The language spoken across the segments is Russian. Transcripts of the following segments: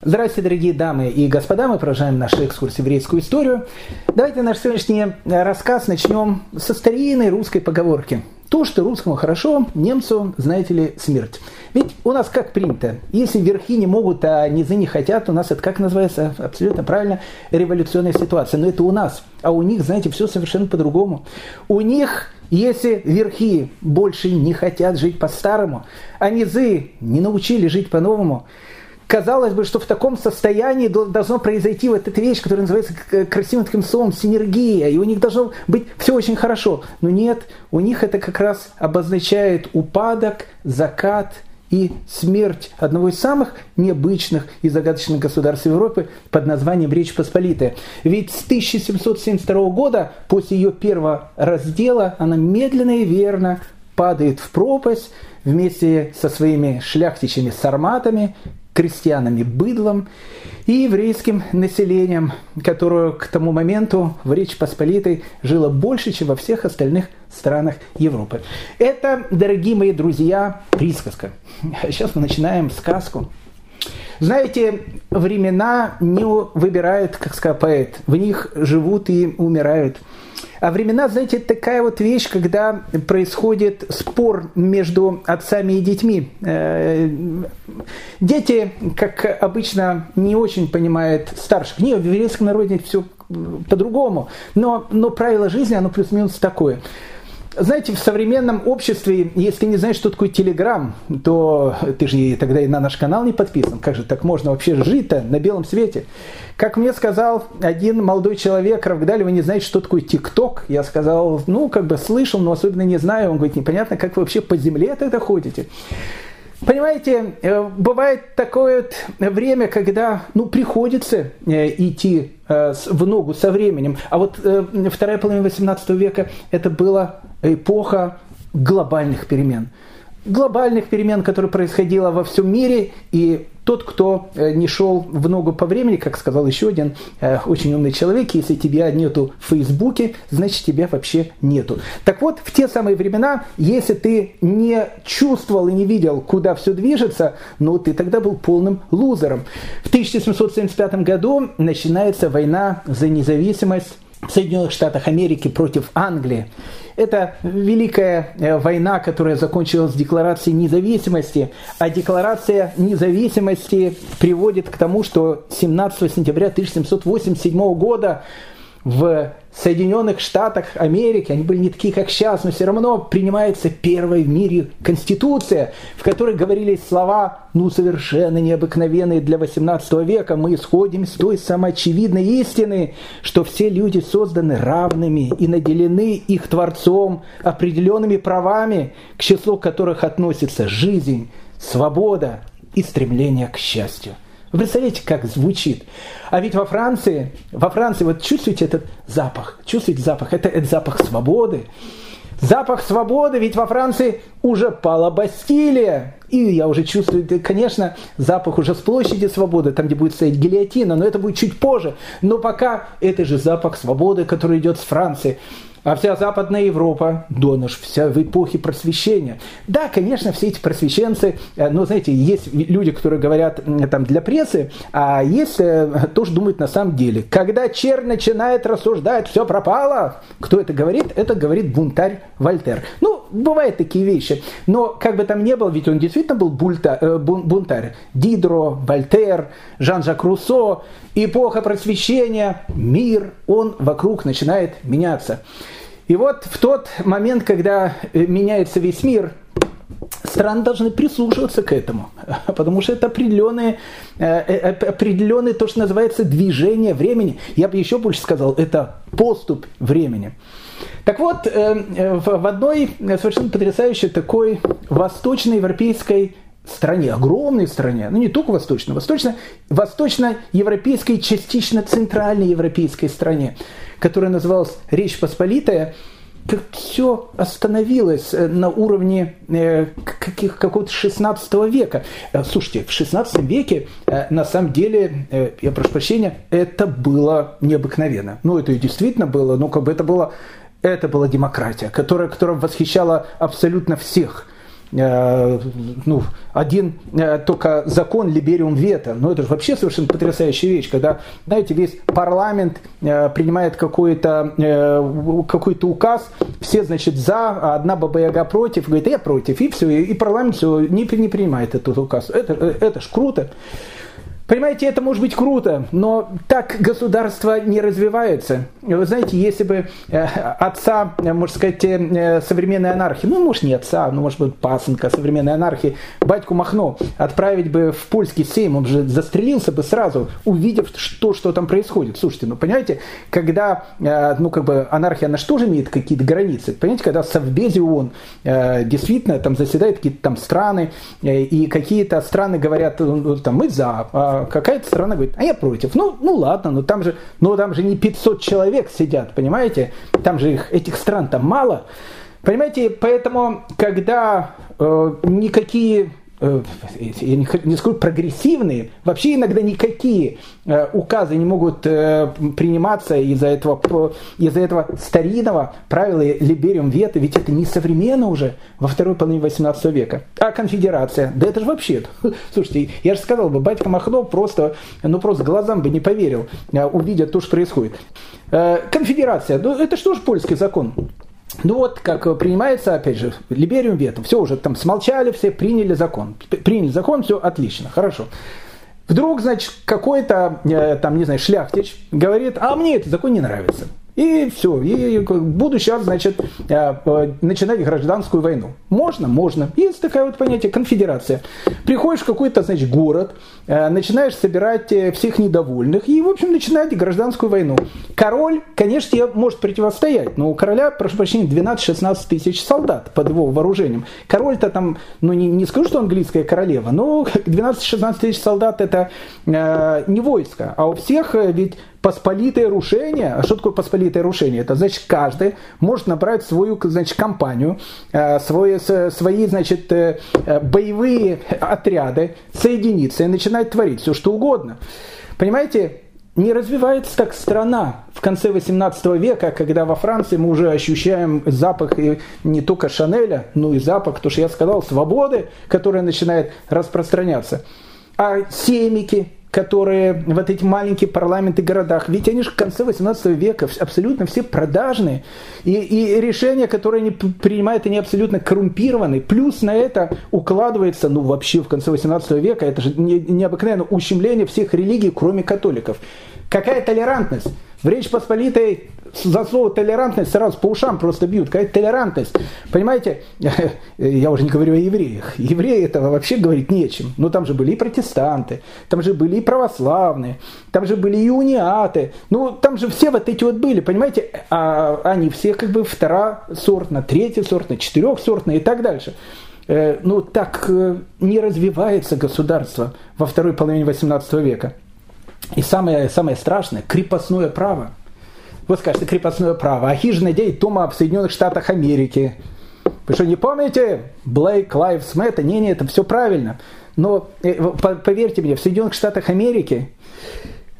Здравствуйте, дорогие дамы и господа, мы продолжаем нашу экскурсию в еврейскую историю. Давайте наш сегодняшний рассказ начнем со старинной русской поговорки. То, что русскому хорошо, немцу, знаете ли, смерть. Ведь у нас как принято, если верхи не могут, а низы не хотят, у нас это как называется? Абсолютно правильно, революционная ситуация. Но это у нас, а у них, знаете, все совершенно по-другому. У них если верхи больше не хотят жить по-старому, а низы не научили жить по-новому, казалось бы, что в таком состоянии должно произойти вот эта вещь, которая называется красивым таким словом синергия, и у них должно быть все очень хорошо. Но нет, у них это как раз обозначает упадок, закат и смерть одного из самых необычных и загадочных государств Европы под названием Речь Посполитая. Ведь с 1772 года, после ее первого раздела, она медленно и верно падает в пропасть вместе со своими шляхтичами-сарматами, крестьянами быдлом и еврейским населением, которое к тому моменту в Речи Посполитой жило больше, чем во всех остальных странах Европы. Это, дорогие мои друзья, присказка. Сейчас мы начинаем сказку. Знаете, времена не выбирают, как сказал поэт, в них живут и умирают – а времена, знаете, такая вот вещь, когда происходит спор между отцами и детьми. Э, дети, как обычно, не очень понимают старших. Не, в еврейском народе все по-другому. Но, но правило жизни, оно плюс-минус такое. Знаете, в современном обществе, если не знаешь, что такое Телеграм, то ты же тогда и на наш канал не подписан. Как же так можно вообще жить-то на белом свете? Как мне сказал один молодой человек, Равгдали, вы не знаете, что такое ТикТок? Я сказал, ну, как бы слышал, но особенно не знаю. Он говорит, непонятно, как вы вообще по земле тогда ходите. Понимаете, э, бывает такое время, когда ну, приходится э, идти э, в ногу со временем. А вот вторая половина 18 века это была эпоха глобальных перемен. Глобальных перемен, которые происходило во всем мире, и тот, кто э, не шел в ногу по времени, как сказал еще один э, очень умный человек, если тебя нету в Фейсбуке, значит тебя вообще нету. Так вот, в те самые времена, если ты не чувствовал и не видел, куда все движется, ну ты тогда был полным лузером. В 1775 году начинается война за независимость в Соединенных Штатах Америки против Англии. Это великая э, война, которая закончилась Декларацией независимости, а Декларация независимости приводит к тому, что 17 сентября 1787 года в Соединенных Штатах Америки, они были не такие, как сейчас, но все равно принимается первая в мире конституция, в которой говорились слова, ну, совершенно необыкновенные для 18 века. Мы исходим с той самоочевидной истины, что все люди созданы равными и наделены их Творцом определенными правами, к числу которых относится жизнь, свобода и стремление к счастью. Вы представляете, как звучит? А ведь во Франции, во Франции, вот чувствуете этот запах, чувствуете запах, это, это запах свободы. Запах свободы, ведь во Франции уже пала Бастилия. И я уже чувствую, конечно, запах уже с площади свободы, там, где будет стоять гильотина, но это будет чуть позже. Но пока это же запах свободы, который идет с Франции. А вся Западная Европа, донож, вся в эпохе просвещения. Да, конечно, все эти просвещенцы, э, но, знаете, есть люди, которые говорят там для прессы, а есть э, тоже думают на самом деле. Когда чернь начинает рассуждать, все пропало. Кто это говорит? Это говорит бунтарь Вольтер. Ну, бывают такие вещи. Но как бы там ни было, ведь он действительно был бульта, э, бунтарь. Дидро, Вольтер, Жан-Жак Руссо, эпоха просвещения, мир, он вокруг начинает меняться. И вот в тот момент, когда э, меняется весь мир, страны должны прислушиваться к этому, потому что это определенные, э, э, определенные то, что называется движение времени. Я бы еще больше сказал, это поступ времени. Так вот, в одной совершенно потрясающей такой восточноевропейской стране, огромной стране, ну не только восточной, восточно, восточно-европейской, частично центральной европейской стране, которая называлась Речь Посполитая, как все остановилось э, на уровне э, каких, какого-то 16 века. Э, слушайте, в 16 веке на самом деле, я прошу прощения, это было необыкновенно. Ну, это и действительно было, ну, как бы это было, это была демократия, которая, которая восхищала абсолютно всех – ну, один э, только закон Либериум Вето. Ну, это же вообще совершенно потрясающая вещь, когда, знаете, весь парламент э, принимает какой-то э, какой указ, все, значит, за, а одна баба-яга против, говорит, я против, и все, и парламент все не, не принимает этот указ. Это, это ж круто. Понимаете, это может быть круто, но так государство не развивается. Вы знаете, если бы э, отца, э, можно сказать, э, современной анархии, ну, может, не отца, ну, может быть, пасынка современной анархии, батьку Махно отправить бы в польский сейм, он же застрелился бы сразу, увидев, что, что там происходит. Слушайте, ну, понимаете, когда, ну, как бы, анархия, она же имеет какие-то границы? Понимаете, когда в Совбезе ООН действительно там заседают какие-то там страны, и какие-то страны говорят, ну, там, мы за, какая-то страна говорит, а я против. Ну, ну ладно, но там же, но там же не 500 человек сидят, понимаете? Там же их, этих стран там мало. Понимаете, поэтому, когда э, никакие я не скажу прогрессивные, вообще иногда никакие э, указы не могут э, приниматься из-за этого, из-за этого старинного правила Либериум Вета, ведь это не современно уже во второй половине 18 века. А конфедерация, да это же вообще, слушайте, я же сказал бы, батька Махно просто, ну просто глазам бы не поверил, увидя то, что происходит. Конфедерация, ну это что же польский закон? Ну вот, как принимается, опять же, Либериум ветом, все уже там смолчали все, приняли закон. Приняли закон, все отлично, хорошо. Вдруг, значит, какой-то, э, там, не знаю, шляхтич говорит, а мне этот закон не нравится. И все. И буду сейчас, значит, э, начинать гражданскую войну. Можно? Можно. Есть такое вот понятие конфедерация. Приходишь в какой-то, значит, город, э, начинаешь собирать э, всех недовольных и, в общем, начинать гражданскую войну. Король, конечно, тебе может противостоять, но у короля, прошу прощения, 12-16 тысяч солдат под его вооружением. Король-то там, ну не, не скажу, что английская королева, но 12-16 тысяч солдат это э, не войско, а у всех ведь посполитое рушение. А что такое посполитое рушение? Это значит, каждый может набрать свою значит, компанию, э, свои, свои значит, э, э, боевые отряды, соединиться и начинать творить все, что угодно. Понимаете, не развивается так страна в конце 18 века, когда во Франции мы уже ощущаем запах не только Шанеля, но и запах, то, что я сказал, свободы, которая начинает распространяться. А семики, которые вот эти маленькие парламенты городах, ведь они же в конце 18 века абсолютно все продажные, и, и решения, которые они принимают, они абсолютно коррумпированы, плюс на это укладывается, ну вообще в конце 18 века, это же необыкновенное ущемление всех религий, кроме католиков. Какая толерантность? В Речь Посполитой за слово толерантность сразу по ушам просто бьют. Какая толерантность? Понимаете, я уже не говорю о евреях. Евреи этого вообще говорить нечем. Но там же были и протестанты, там же были и православные, там же были и униаты. Ну, там же все вот эти вот были, понимаете? А они все как бы второсортно, третьесортно, четырехсортно и так дальше. Э, ну, так э, не развивается государство во второй половине 18 века. И самое, самое страшное – крепостное право. Вы скажете, крепостное право. А хижина идеи Тома в Соединенных Штатах Америки. Вы что, не помните? Блейк, Лайвс Мэтта? Не-не, это все правильно. Но э, поверьте мне, в Соединенных Штатах Америки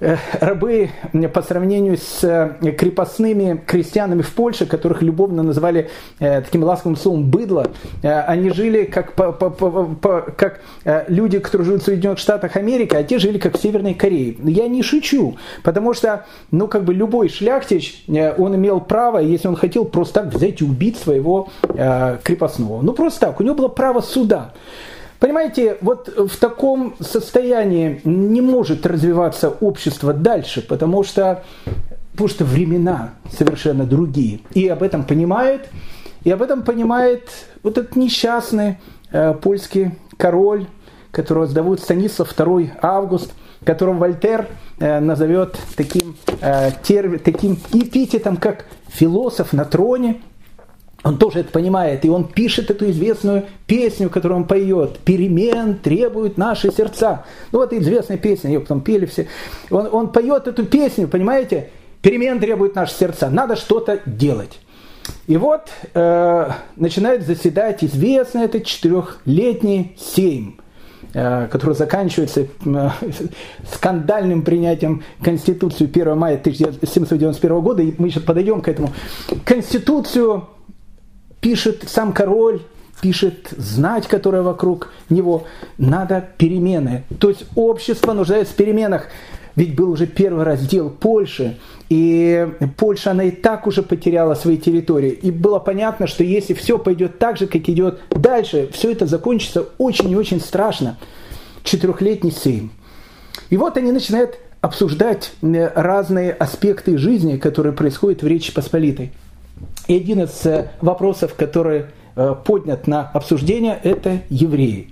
рабы по сравнению с э, крепостными крестьянами в Польше, которых любовно называли э, таким ласковым словом «быдло», они жили как, по, по, по, как люди, которые живут в Соединенных Штатах Америки, а те жили как в Северной Корее. Я не шучу, потому что ну, как бы любой шляхтич, он имел право, если он хотел, просто так взять и убить своего крепостного. Ну просто так, у него было право суда. Понимаете, вот в таком состоянии не может развиваться общество дальше, потому что, потому что времена совершенно другие. И об этом понимает, и об этом понимает вот этот несчастный э, польский король, которого зовут Станислав II Август, которого Вольтер э, назовет таким, э, термин, таким эпитетом, как философ на троне, он тоже это понимает, и он пишет эту известную песню, которую он поет. «Перемен требуют наши сердца». Ну вот известная песня, ее потом пели все. Он, он поет эту песню, понимаете? «Перемен требуют наши сердца». Надо что-то делать. И вот э, начинает заседать известный этот четырехлетний сейм, э, который заканчивается э, скандальным принятием Конституции 1 мая 1791 года. И мы сейчас подойдем к этому. Конституцию пишет сам король, пишет знать, которая вокруг него, надо перемены. То есть общество нуждается в переменах. Ведь был уже первый раздел Польши, и Польша, она и так уже потеряла свои территории. И было понятно, что если все пойдет так же, как идет дальше, все это закончится очень и очень страшно. Четырехлетний сын. И вот они начинают обсуждать э, разные аспекты жизни, которые происходят в Речи Посполитой. И один из вопросов, который э, поднят на обсуждение, это евреи.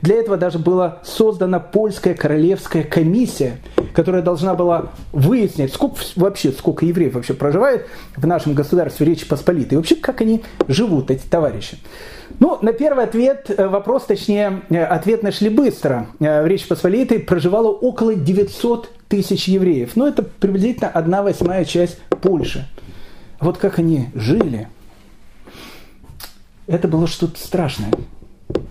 Для этого даже была создана польская королевская комиссия, которая должна была выяснить, сколько вообще, сколько евреев вообще проживает в нашем государстве Речи Посполитой, и вообще как они живут, эти товарищи. Ну, на первый ответ, э, вопрос, точнее, э, ответ нашли быстро. В Речи Посполитой проживало около 900 тысяч евреев. Ну, это приблизительно одна восьмая часть Польши. Вот как они жили, это было что-то страшное.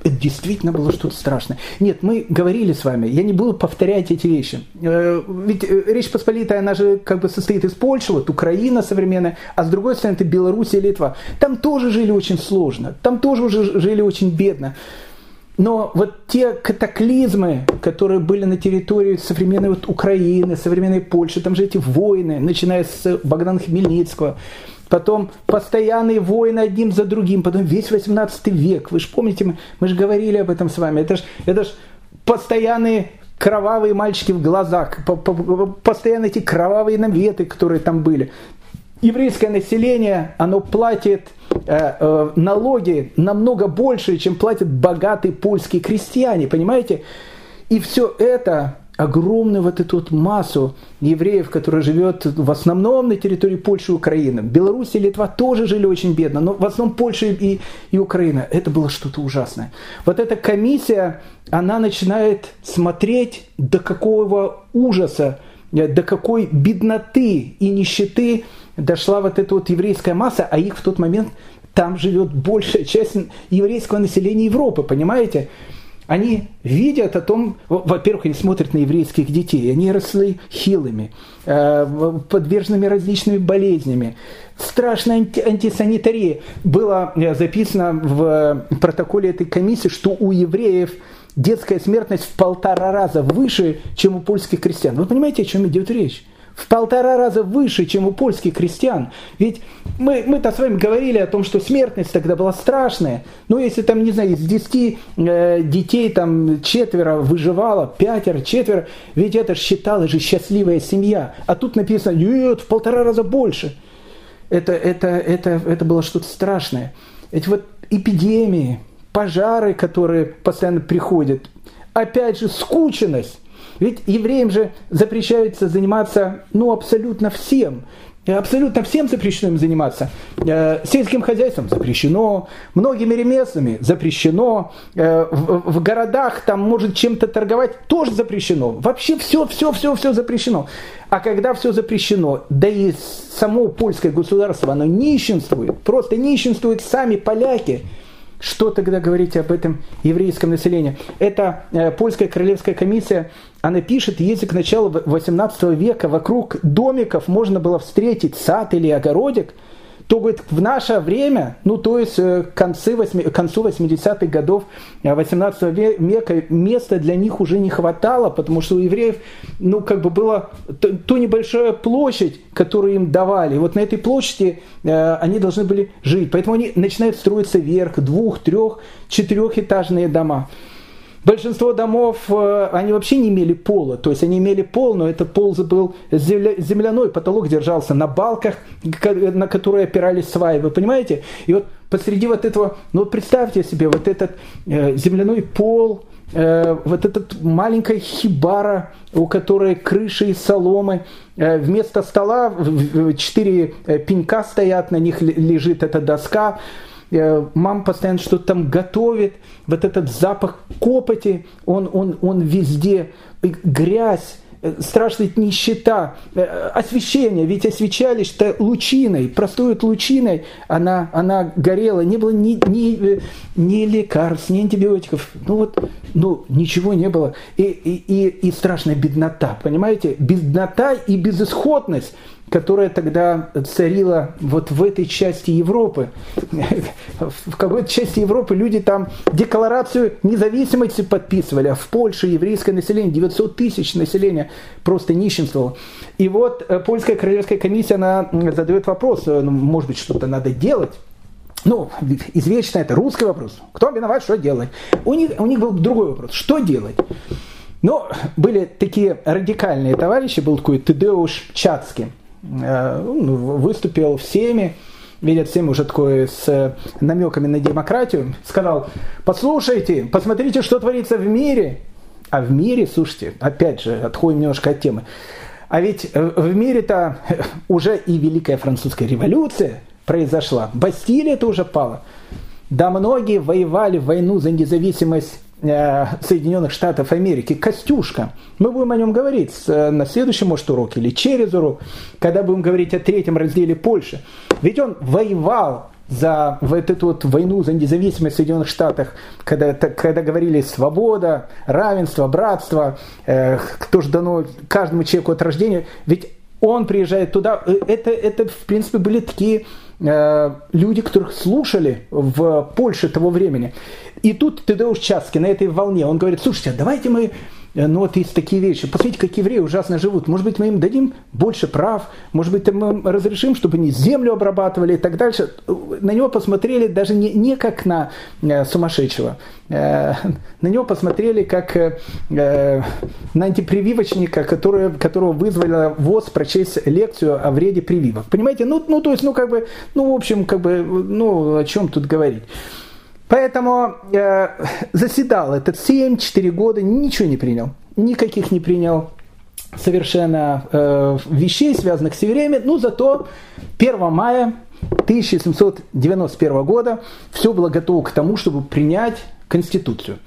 Это действительно было что-то страшное. Нет, мы говорили с вами, я не буду повторять эти вещи. Э, ведь э, Речь Посполитая, она же как бы состоит из Польши, вот Украина современная, а с другой стороны это Беларусь и Литва. Там тоже жили очень сложно, там тоже уже жили очень бедно. Но вот те катаклизмы, которые были на территории современной вот Украины, современной Польши, там же эти войны, начиная с Богдана Хмельницкого, потом постоянные войны одним за другим, потом весь 18 век. Вы же помните, мы, мы же говорили об этом с вами. Это же это ж постоянные кровавые мальчики в глазах, постоянно эти кровавые наветы, которые там были. Еврейское население, оно платит э, э, налоги намного больше, чем платят богатые польские крестьяне, понимаете? И все это огромную вот эту вот массу евреев, которая живет в основном на территории Польши и Украины. Беларусь и Литва тоже жили очень бедно, но в основном Польша и, и Украина. Это было что-то ужасное. Вот эта комиссия, она начинает смотреть, до какого ужаса, э, до какой бедноты и нищеты дошла вот эта вот еврейская масса, а их в тот момент там живет большая часть еврейского населения Европы, понимаете? Они видят о том, во-первых, они смотрят на еврейских детей, они росли хилыми, э, подверженными различными болезнями. Страшная анти- антисанитария. Было э, записано в протоколе этой комиссии, что у евреев детская смертность в полтора раза выше, чем у польских крестьян. Вы понимаете, о чем идет речь? В полтора раза выше, чем у польских крестьян. Ведь мы, мы-то с вами говорили о том, что смертность тогда была страшная. Ну, если там, не знаю, из 10 э, детей там четверо выживало, пятеро, четверо, ведь это считалось же счастливая семья. А тут написано, нет, в полтора раза больше. Это, это, это, это было что-то страшное. Эти вот эпидемии, пожары, которые постоянно приходят, опять же, скученность. Ведь евреям же запрещается заниматься, ну, абсолютно всем. Абсолютно всем запрещено им заниматься. Э, сельским хозяйством запрещено, многими ремеслами запрещено, э, в, городах там может чем-то торговать тоже запрещено. Вообще все, все, все, все запрещено. А когда все запрещено, да и само польское государство, оно нищенствует, просто нищенствуют сами поляки – что тогда говорить об этом еврейском населении? Это э, польская королевская комиссия, она пишет, если к началу 18 века вокруг домиков можно было встретить сад или огородик – то говорит, в наше время, ну то есть э, к, конце 8, к концу 80-х годов 18 э, века места для них уже не хватало, потому что у евреев, ну как бы была то, то небольшая площадь, которую им давали. Вот на этой площади э, они должны были жить. Поэтому они начинают строиться вверх, двух, трех, четырехэтажные дома. Большинство домов, э, они вообще не имели пола, то есть они имели пол, но этот пол был земляной, потолок держался на балках, на которые опирались сваи, вы понимаете? И вот посреди вот этого, ну представьте себе, вот этот э, земляной пол, э, вот этот маленькая хибара, у которой крыши из соломы, вместо стола четыре пенька стоят, на них лежит эта доска, мама постоянно что-то там готовит, вот этот запах копоти, он, он, он везде, грязь, э, страшная нищета, э, освещение, ведь освещались-то лучиной, простой лучиной она, она горела, не было ни, ни, ни лекарств, ни антибиотиков, ну вот, ну ничего не было, и, и, и, и страшная беднота, понимаете, беднота и безысходность, которая тогда царила вот в этой части Европы. В какой-то части Европы люди там декларацию независимости подписывали, а в Польше еврейское население, 900 тысяч населения просто нищенствовало. И вот э, польская королевская комиссия, она задает вопрос, э, ну, может быть, что-то надо делать. Ну, извечно это русский вопрос. Кто виноват, что делать? У них, у них был другой вопрос. Что делать? Но были такие радикальные товарищи, был такой Тедеуш Чацкий, выступил в Сейме, видят Сейм уже такой с намеками на демократию, сказал, послушайте, посмотрите, что творится в мире. А в мире, слушайте, опять же, отходим немножко от темы, а ведь в мире-то уже и Великая Французская революция произошла, Бастилия-то уже пала. Да многие воевали в войну за независимость Э, Соединенных Штатов Америки, Костюшка. Мы будем о нем говорить э, на следующем, может, уроке или через урок, когда будем говорить о третьем разделе Польши. Ведь он воевал за вот эту вот войну за независимость в Соединенных Штатах, когда, когда говорили свобода, равенство, братство, э, кто же дано каждому человеку от рождения. Ведь он приезжает туда, э, это, это в принципе были такие э, люди, которых слушали в Польше того времени. И тут Тедеуш Часки на этой волне, он говорит, слушайте, а давайте мы Э, ну вот есть такие вещи. Посмотрите, как евреи ужасно живут. Может быть, мы им дадим больше прав, может быть, мы разрешим, чтобы они землю обрабатывали и так дальше. На него посмотрели даже не, не как на э, сумасшедшего. Э, на него посмотрели как на антипрививочника, который, которого вызвали ВОЗ прочесть лекцию о вреде прививок. Понимаете? Ну, ну, то есть, ну, как бы, ну, в общем, как бы, ну, о чем тут говорить. Поэтому э, заседал этот 7-4 года, ничего не принял. Никаких не принял совершенно э, вещей, связанных с евреями. Но зато 1 мая 1791 года все было готово к тому, чтобы принять Конституцию.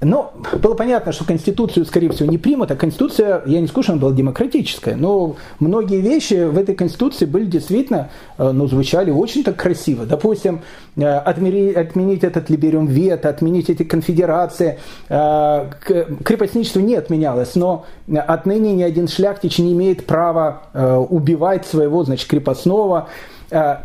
Но было понятно, что Конституцию, скорее всего, не примут, а Конституция, я не скажу, она была демократическая, но многие вещи в этой Конституции были действительно, э, ну, звучали очень так красиво. Допустим, э, отменить, этот либериум вето, отменить эти конфедерации. Э, крепостничество не отменялось, но отныне ни один шляхтич не имеет права убивать своего, значит, крепостного,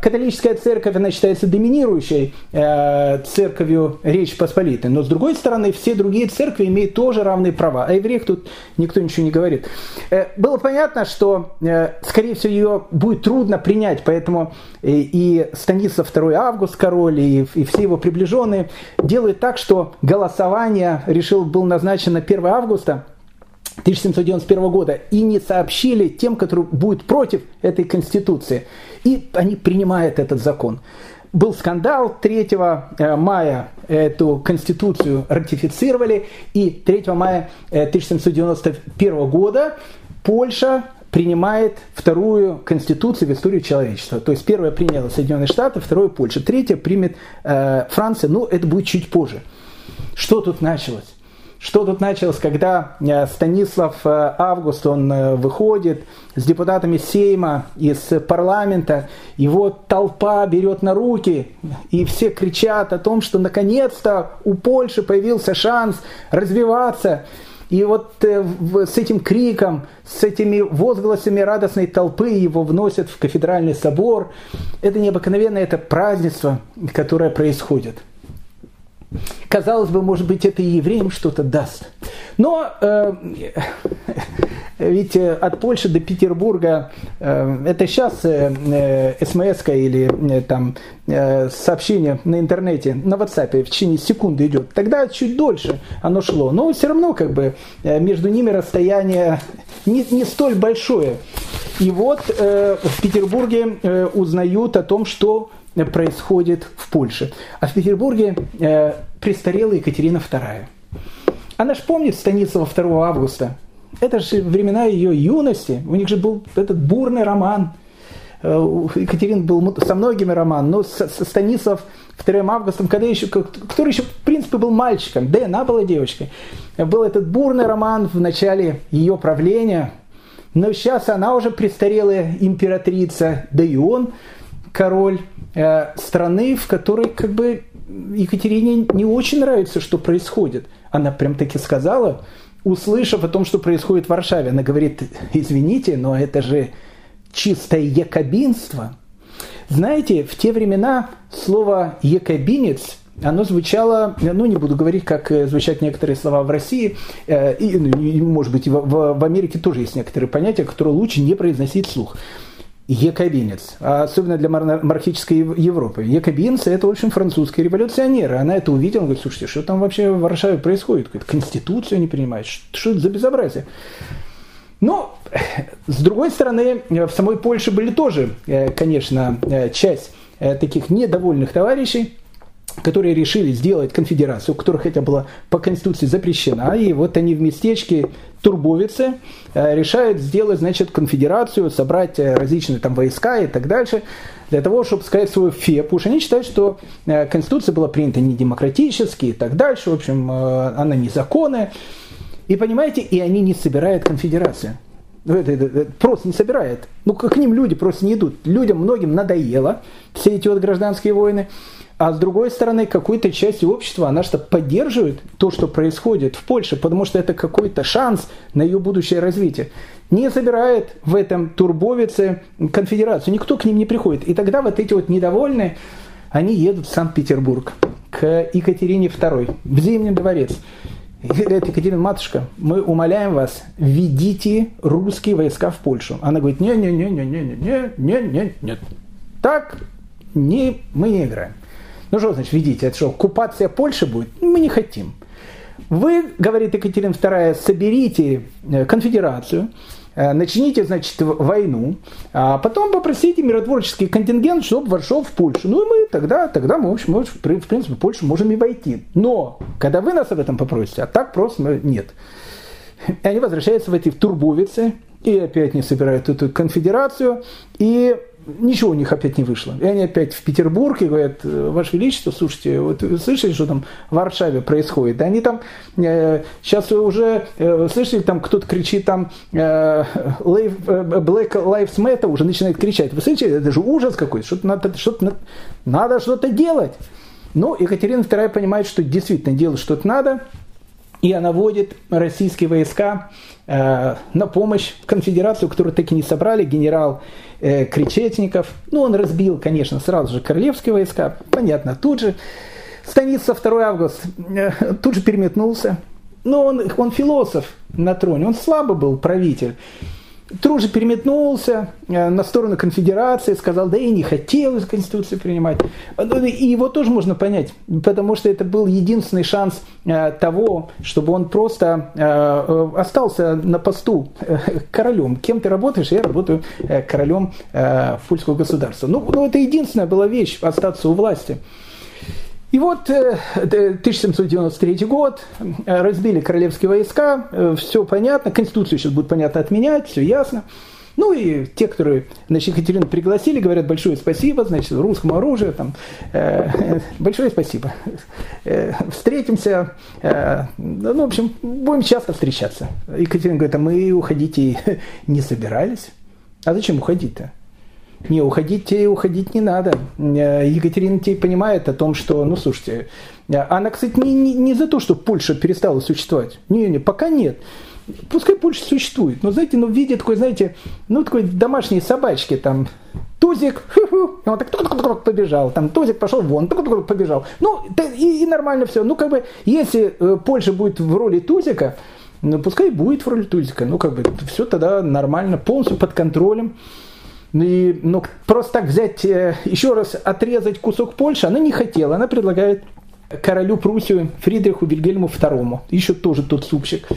католическая церковь, она считается доминирующей э, церковью Речи Посполитой. Но с другой стороны, все другие церкви имеют тоже равные права. А евреях тут никто ничего не говорит. Э, было понятно, что, скорее всего, ее будет трудно принять, поэтому и Станислав II Август, король, и, все его приближенные делают так, что голосование решил был назначено 1 августа, 1791 года и не сообщили тем, которые будут против этой конституции. И они принимают этот закон. Был скандал, 3 э, мая эту конституцию ратифицировали, и 3 мая 1791 э, года Польша принимает вторую конституцию в истории человечества. То есть первая приняла Соединенные Штаты, вторую Польша, третья примет э, Франция, но это будет чуть позже. Что тут началось? Что тут началось, когда э, Станислав э, Август, он э, выходит с депутатами Сейма из парламента, его толпа берет на руки, и все кричат о том, что наконец-то у Польши появился шанс развиваться. И вот с этим криком, с этими возгласами радостной толпы его вносят в кафедральный собор. Это необыкновенное, это празднество, которое происходит. Казалось бы, может быть, это и евреям что-то даст. Но э, ведь э, от Польши до Петербурга э, это сейчас э, э смс или э, там э, сообщение на интернете, на WhatsApp в течение секунды идет. Тогда чуть дольше оно шло. Но все равно как бы э, между ними расстояние не, не столь большое. И вот э, в Петербурге э, узнают о том, что происходит в Польше. А в Петербурге э, престарела Екатерина II. Она же помнит Станислава 2 августа. Это же времена ее юности. У них же был этот бурный роман. Э, у Екатерины был со многими роман, но со, со Станислав 2 августа, когда еще, который еще, в принципе, был мальчиком, да и она была девочкой. Был этот бурный роман в начале ее правления, но сейчас она уже престарелая императрица, да и он король страны, в которой как бы Екатерине не очень нравится, что происходит. Она прям таки сказала, услышав о том, что происходит в Варшаве, она говорит, извините, но это же чистое якобинство. Знаете, в те времена слово «якобинец» оно звучало, ну не буду говорить, как э, звучат некоторые слова в России, э, ну, и может быть, в, в Америке тоже есть некоторые понятия, которые лучше не произносить вслух. Якобинец, особенно для монархической Европы. Якобинцы – это, в общем, французские революционеры. Она это увидела, говорит, слушайте, что там вообще в Варшаве происходит? Конституцию не принимают, что это за безобразие? Но, с другой стороны, в самой Польше были тоже, э, конечно, часть таких недовольных товарищей, которые решили сделать конфедерацию, которая хотя была по Конституции запрещена, и вот они в местечке Турбовице э, решают сделать, значит, конфедерацию, собрать э, различные там войска и так дальше, для того, чтобы сказать свою фе, потому что они считают, что э, Конституция была принята не демократически и так дальше, в общем, она незаконная. И понимаете, и они не собирают конфедерацию. Ну, это, это, это просто не собирает. Ну, к ним люди просто не идут. Людям многим надоело все эти вот гражданские войны. А с другой стороны, какой-то часть общества, она что поддерживает то, что происходит в Польше, потому что это какой-то шанс на ее будущее развитие. Не собирает в этом турбовице конфедерацию, никто к ним не приходит. И тогда вот эти вот недовольные, они едут в Санкт-Петербург к Екатерине II, в Зимний дворец. И говорят, Екатерина, матушка, мы умоляем вас, ведите русские войска в Польшу. Она говорит, не-не-не-не-не-не-не-не-не. Так не, мы не играем. Ну что значит, ведите, это что, оккупация Польши будет? Мы не хотим. Вы, говорит Екатерина II, соберите э, конфедерацию, э, начните, значит, войну, а потом попросите миротворческий контингент, чтобы вошел в Польшу. Ну и мы тогда, тогда мы, в общем, мы, в принципе, в Польшу можем и войти. Но, когда вы нас об этом попросите, а так просто нет. И они возвращаются в эти в Турбовицы, и опять не собирают эту конфедерацию, и ничего у них опять не вышло. И они опять в Петербург и говорят, Ваше Величество, слушайте, вот слышали, что там в Варшаве происходит? Да они там, э, сейчас уже э, слышали, там кто-то кричит, там э, э, Black Lives Matter уже начинает кричать. Вы слышите, это же ужас какой-то, что-то надо, что-то, надо что-то делать. Но Екатерина II понимает, что действительно делать что-то надо, и она вводит российские войска э, на помощь конфедерацию, которую так и не собрали, генерал э, Кречетников. Ну, он разбил, конечно, сразу же королевские войска, понятно, тут же. Станица 2 августа э, тут же переметнулся. Но он, он философ на троне, он слабо был правитель. Тут же переметнулся э, на сторону конфедерации, сказал, да и не хотелось Конституцию принимать. Ну, и его тоже можно понять, потому что это был единственный шанс э, того, чтобы он просто э, остался на посту королем. Кем ты работаешь? Я работаю королем польского государства. Ну, ну, это единственная была вещь, остаться у власти. И вот 1793 э, год, э, разбили королевские войска, э, все понятно, Конституцию сейчас будет понятно отменять, все ясно. Ну и те, которые значит, Екатерину пригласили, говорят большое спасибо, значит, русскому оружию, там, э, большое спасибо. Э, встретимся, э, ну, в общем, будем часто встречаться. Екатерина говорит, а мы уходить не собирались. А зачем уходить-то? Не, уходить, уходить не надо. Э, Екатерина Тей понимает о том, что, ну, слушайте, э, она, кстати, не, не, не за то, что Польша перестала существовать. Не-не, пока нет. Пускай Польша существует, но, знаете, ну, в виде такой, знаете, ну, такой домашней собачки, там, Тузик, и он так побежал, там Тузик пошел вон, побежал. Ну, и, и нормально все. Ну, как бы, если э, Польша будет в роли Тузика, ну, пускай будет в роли Тузика. Ну, как бы, все тогда нормально, полностью под контролем. Ну и ну, просто так взять, э, еще раз отрезать кусок Польши, она не хотела. Она предлагает королю Пруссию Фридриху Вильгельму II, еще тоже тот супчик.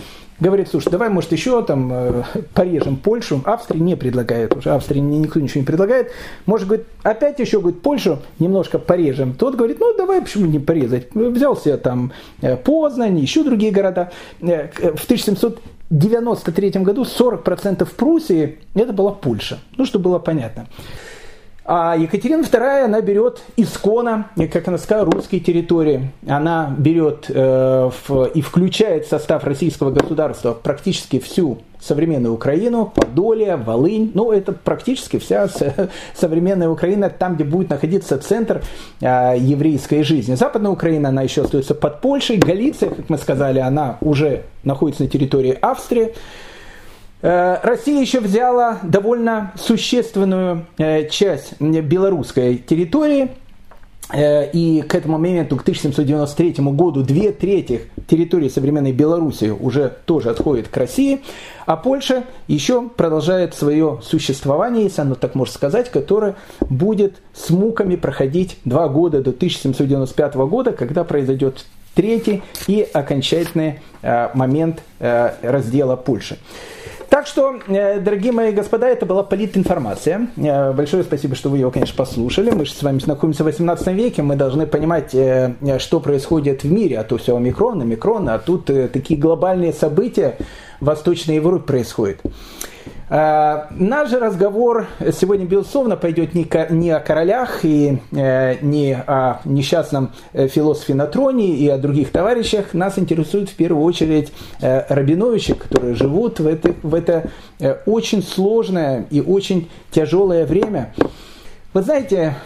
Говорит, слушай, давай, может, еще там э, порежем Польшу. Австрия не предлагает уже. Австрии никто ничего не предлагает. Может, говорит, опять еще, говорит, Польшу немножко порежем. Тот говорит, ну, давай, почему не порезать? Взял себе там э, Познань, еще другие города. В 1700 1993 году 40% Пруссии это была Польша. Ну, чтобы было понятно. А Екатерина II, она берет искона, как она сказала, русские территории. Она берет э, в, и включает в состав российского государства практически всю современную Украину, Подолье, Волынь. Ну, это практически вся современная Украина, там, где будет находиться центр э, еврейской жизни. Западная Украина, она еще остается под Польшей. Галиция, как мы сказали, она уже находится на территории Австрии. Россия еще взяла довольно существенную часть белорусской территории – Э, и к этому моменту, к 1793 году, две трети территории современной Белоруссии уже тоже отходят к России, а Польша еще продолжает свое существование, если оно так можно сказать, которое будет с муками проходить два года до 1795 года, когда произойдет третий и окончательный э, момент э, раздела Польши. Так что, э, дорогие мои господа, это была политинформация. Э, большое спасибо, что вы ее, конечно, послушали. Мы же с вами знакомимся в 18 веке, мы должны понимать, э, что происходит в мире, а то все омикрон, омикрон, а тут такие глобальные события в Восточной Европе происходят. Э, наш разговор сегодня, безусловно, пойдет не о королях и э, не о несчастном э, философе Натроне и о других товарищах. Нас интересует в первую очередь Рабиновичи, которые живут в это, в это очень сложное и очень тяжелое время. Вы знаете,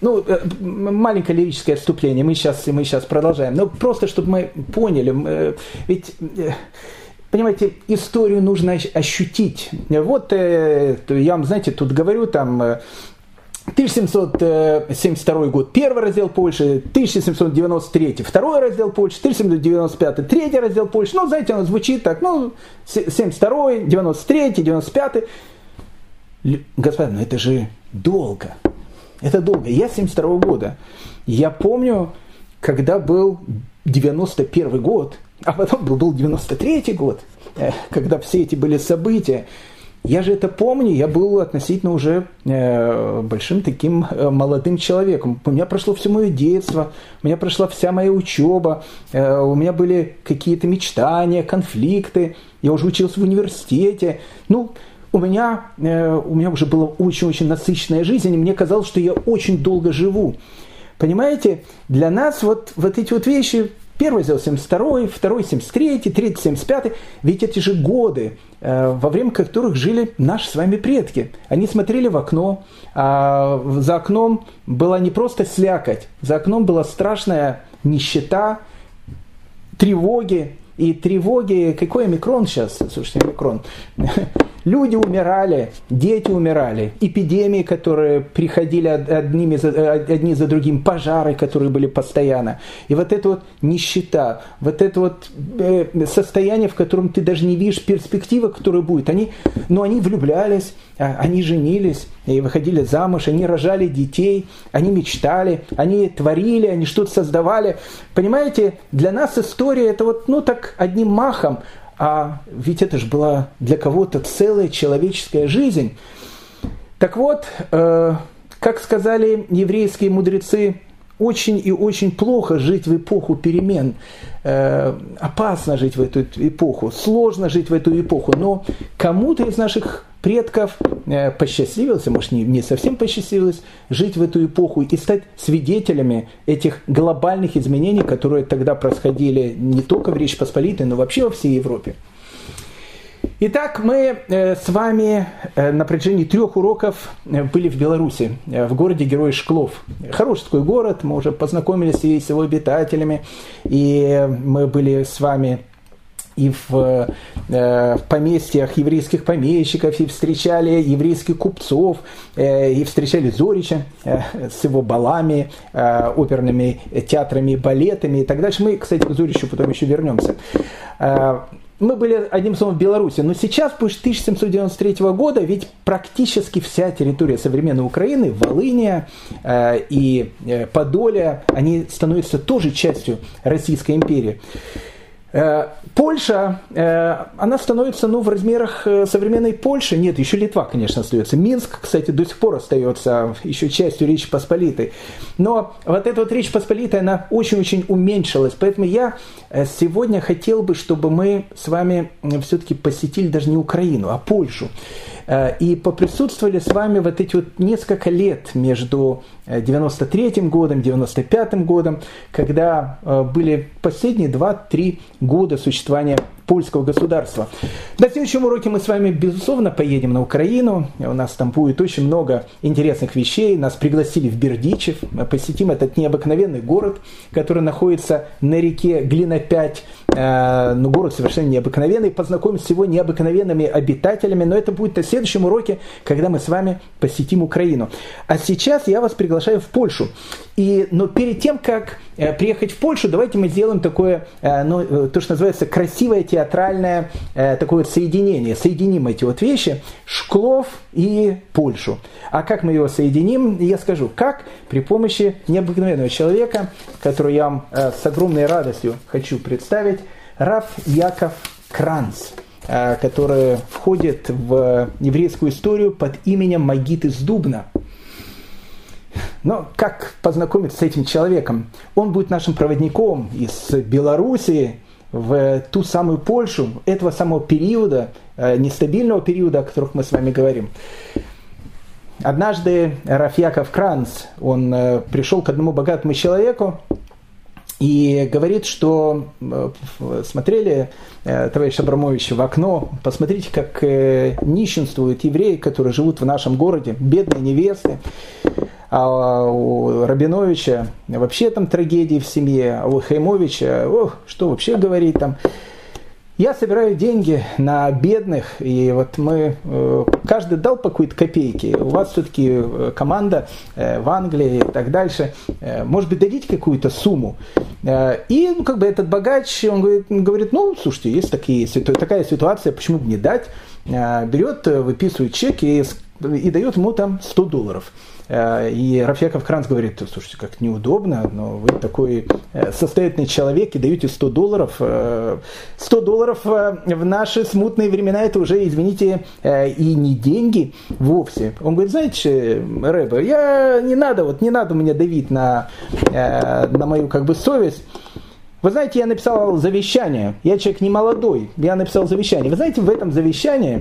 ну, маленькое лирическое отступление, мы сейчас, мы сейчас продолжаем. Но просто, чтобы мы поняли, ведь понимаете, историю нужно ощутить. Вот э, я вам, знаете, тут говорю там 1772 год первый раздел Польши, 1793 второй раздел Польши, 1795 третий раздел Польши. Ну, знаете, оно звучит так, ну, 72 93 95 Господа, ну это же долго. Это долго. Я 72 года. Я помню, когда был 91 год, а потом был, был 93 год, э, когда все эти были события. Я же это помню, я был относительно уже э, большим таким э, молодым человеком. У меня прошло все мое детство, у меня прошла вся моя учеба, у меня были какие-то мечтания, конфликты, я уже учился в университете. Ну, у меня, у меня уже была очень-очень насыщенная жизнь, и мне казалось, что я очень долго живу. Понимаете, для нас вот, вот эти вот вещи Первый сделал 72 второй 73 третий 75 Ведь эти же годы, э, во время которых жили наши с вами предки. Они смотрели в окно, а за окном была не просто слякоть, за окном была страшная нищета, тревоги. И тревоги, какой микрон сейчас, слушайте, микрон, Люди умирали, дети умирали, эпидемии, которые приходили одними за, одни за другим, пожары, которые были постоянно. И вот эта вот нищета, вот это вот э, состояние, в котором ты даже не видишь перспективы, которая будет. Они, но они влюблялись, а, они женились и выходили замуж, они рожали детей, они мечтали, они творили, они что-то создавали. Понимаете, для нас история это вот, ну так, одним махом, а ведь это же была для кого-то целая человеческая жизнь. Так вот, э, как сказали еврейские мудрецы, очень и очень плохо жить в эпоху перемен. Э, опасно жить в эту эпоху, сложно жить в эту эпоху. Но кому-то из наших предков э, посчастливилось, может не, не совсем посчастливилось, жить в эту эпоху и стать свидетелями этих глобальных изменений, которые тогда происходили не только в Речи Посполитой, но вообще во всей Европе. Итак, мы э, с вами э, на протяжении трех уроков были в Беларуси, в городе Герой Шклов. Хороший такой город, мы уже познакомились с его обитателями, и мы были с вами и в, э, в поместьях еврейских помещиков, и встречали еврейских купцов, э, и встречали Зорича э, с его балами, э, оперными театрами, балетами и так дальше. Мы, кстати, к Зоричу потом еще вернемся. Мы были, одним словом, в Беларуси. Но сейчас, после 1793 года, ведь практически вся территория современной Украины, Волыния э, и Подолье, они становятся тоже частью Российской империи. Э, Польша, э, она становится ну, в размерах э, современной Польши. Нет, еще Литва, конечно, остается. Минск, кстати, до сих пор остается еще частью Речи Посполитой. Но вот эта вот Речь Посполитая, она очень-очень уменьшилась. Поэтому я сегодня хотел бы, чтобы мы с вами все-таки посетили даже не Украину, а Польшу. И поприсутствовали с вами вот эти вот несколько лет между 93 годом, 95 годом, когда были последние 2-3 года существования польского государства. На следующем уроке мы с вами, безусловно, поедем на Украину. У нас там будет очень много интересных вещей. Нас пригласили в Бердичев. Посетим этот необыкновенный город, который находится на реке Глина-5 Э, ну, город совершенно необыкновенный. Познакомимся с его необыкновенными обитателями. Но это будет на следующем уроке, когда мы с вами посетим Украину. А сейчас я вас приглашаю в Польшу. И, но перед тем, как э, приехать в Польшу, давайте мы сделаем такое, э, ну, то, что называется красивое театральное такое вот соединение. Соединим эти вот вещи, Шклов и Польшу. А как мы его соединим, я скажу. Как? При помощи необыкновенного человека, которого я вам с огромной радостью хочу представить, Раф Яков Кранц который входит в еврейскую историю под именем Магит из Дубна – но как познакомиться с этим человеком? Он будет нашим проводником из Белоруссии в ту самую Польшу, этого самого периода, э, нестабильного периода, о которых мы с вами говорим. Однажды Рафьяков Кранц, он э, пришел к одному богатому человеку и говорит, что э, смотрели, товарищ Абрамович, в окно, посмотрите, как нищенствуют евреи, которые живут в нашем городе, бедные невесты. А у Рабиновича вообще там трагедии в семье, а у Хаймовича, ох, что вообще говорить там. Я собираю деньги на бедных, и вот мы, э, каждый дал по какой-то копейке. У вас все-таки э, команда э, в Англии и так дальше. Может быть, дадите какую-то сумму? И ну, как бы этот богач, он говорит, говорит ну, слушайте, есть такие, такая ситуация, почему бы не дать? Берет, выписывает чек и, и дает ему там 100 долларов. Э, и Рафьяков Кранц говорит, слушайте, как неудобно, но вы такой э, состоятельный человек и даете 100 долларов. 100 э, долларов в наши смутные времена это уже, извините, и не деньги вовсе. Он говорит, знаете, Рэба, я не надо, вот не надо мне давить на, на мою как бы совесть. Вы знаете, я написал завещание. Я человек не молодой. Я написал завещание. Вы знаете, в этом завещании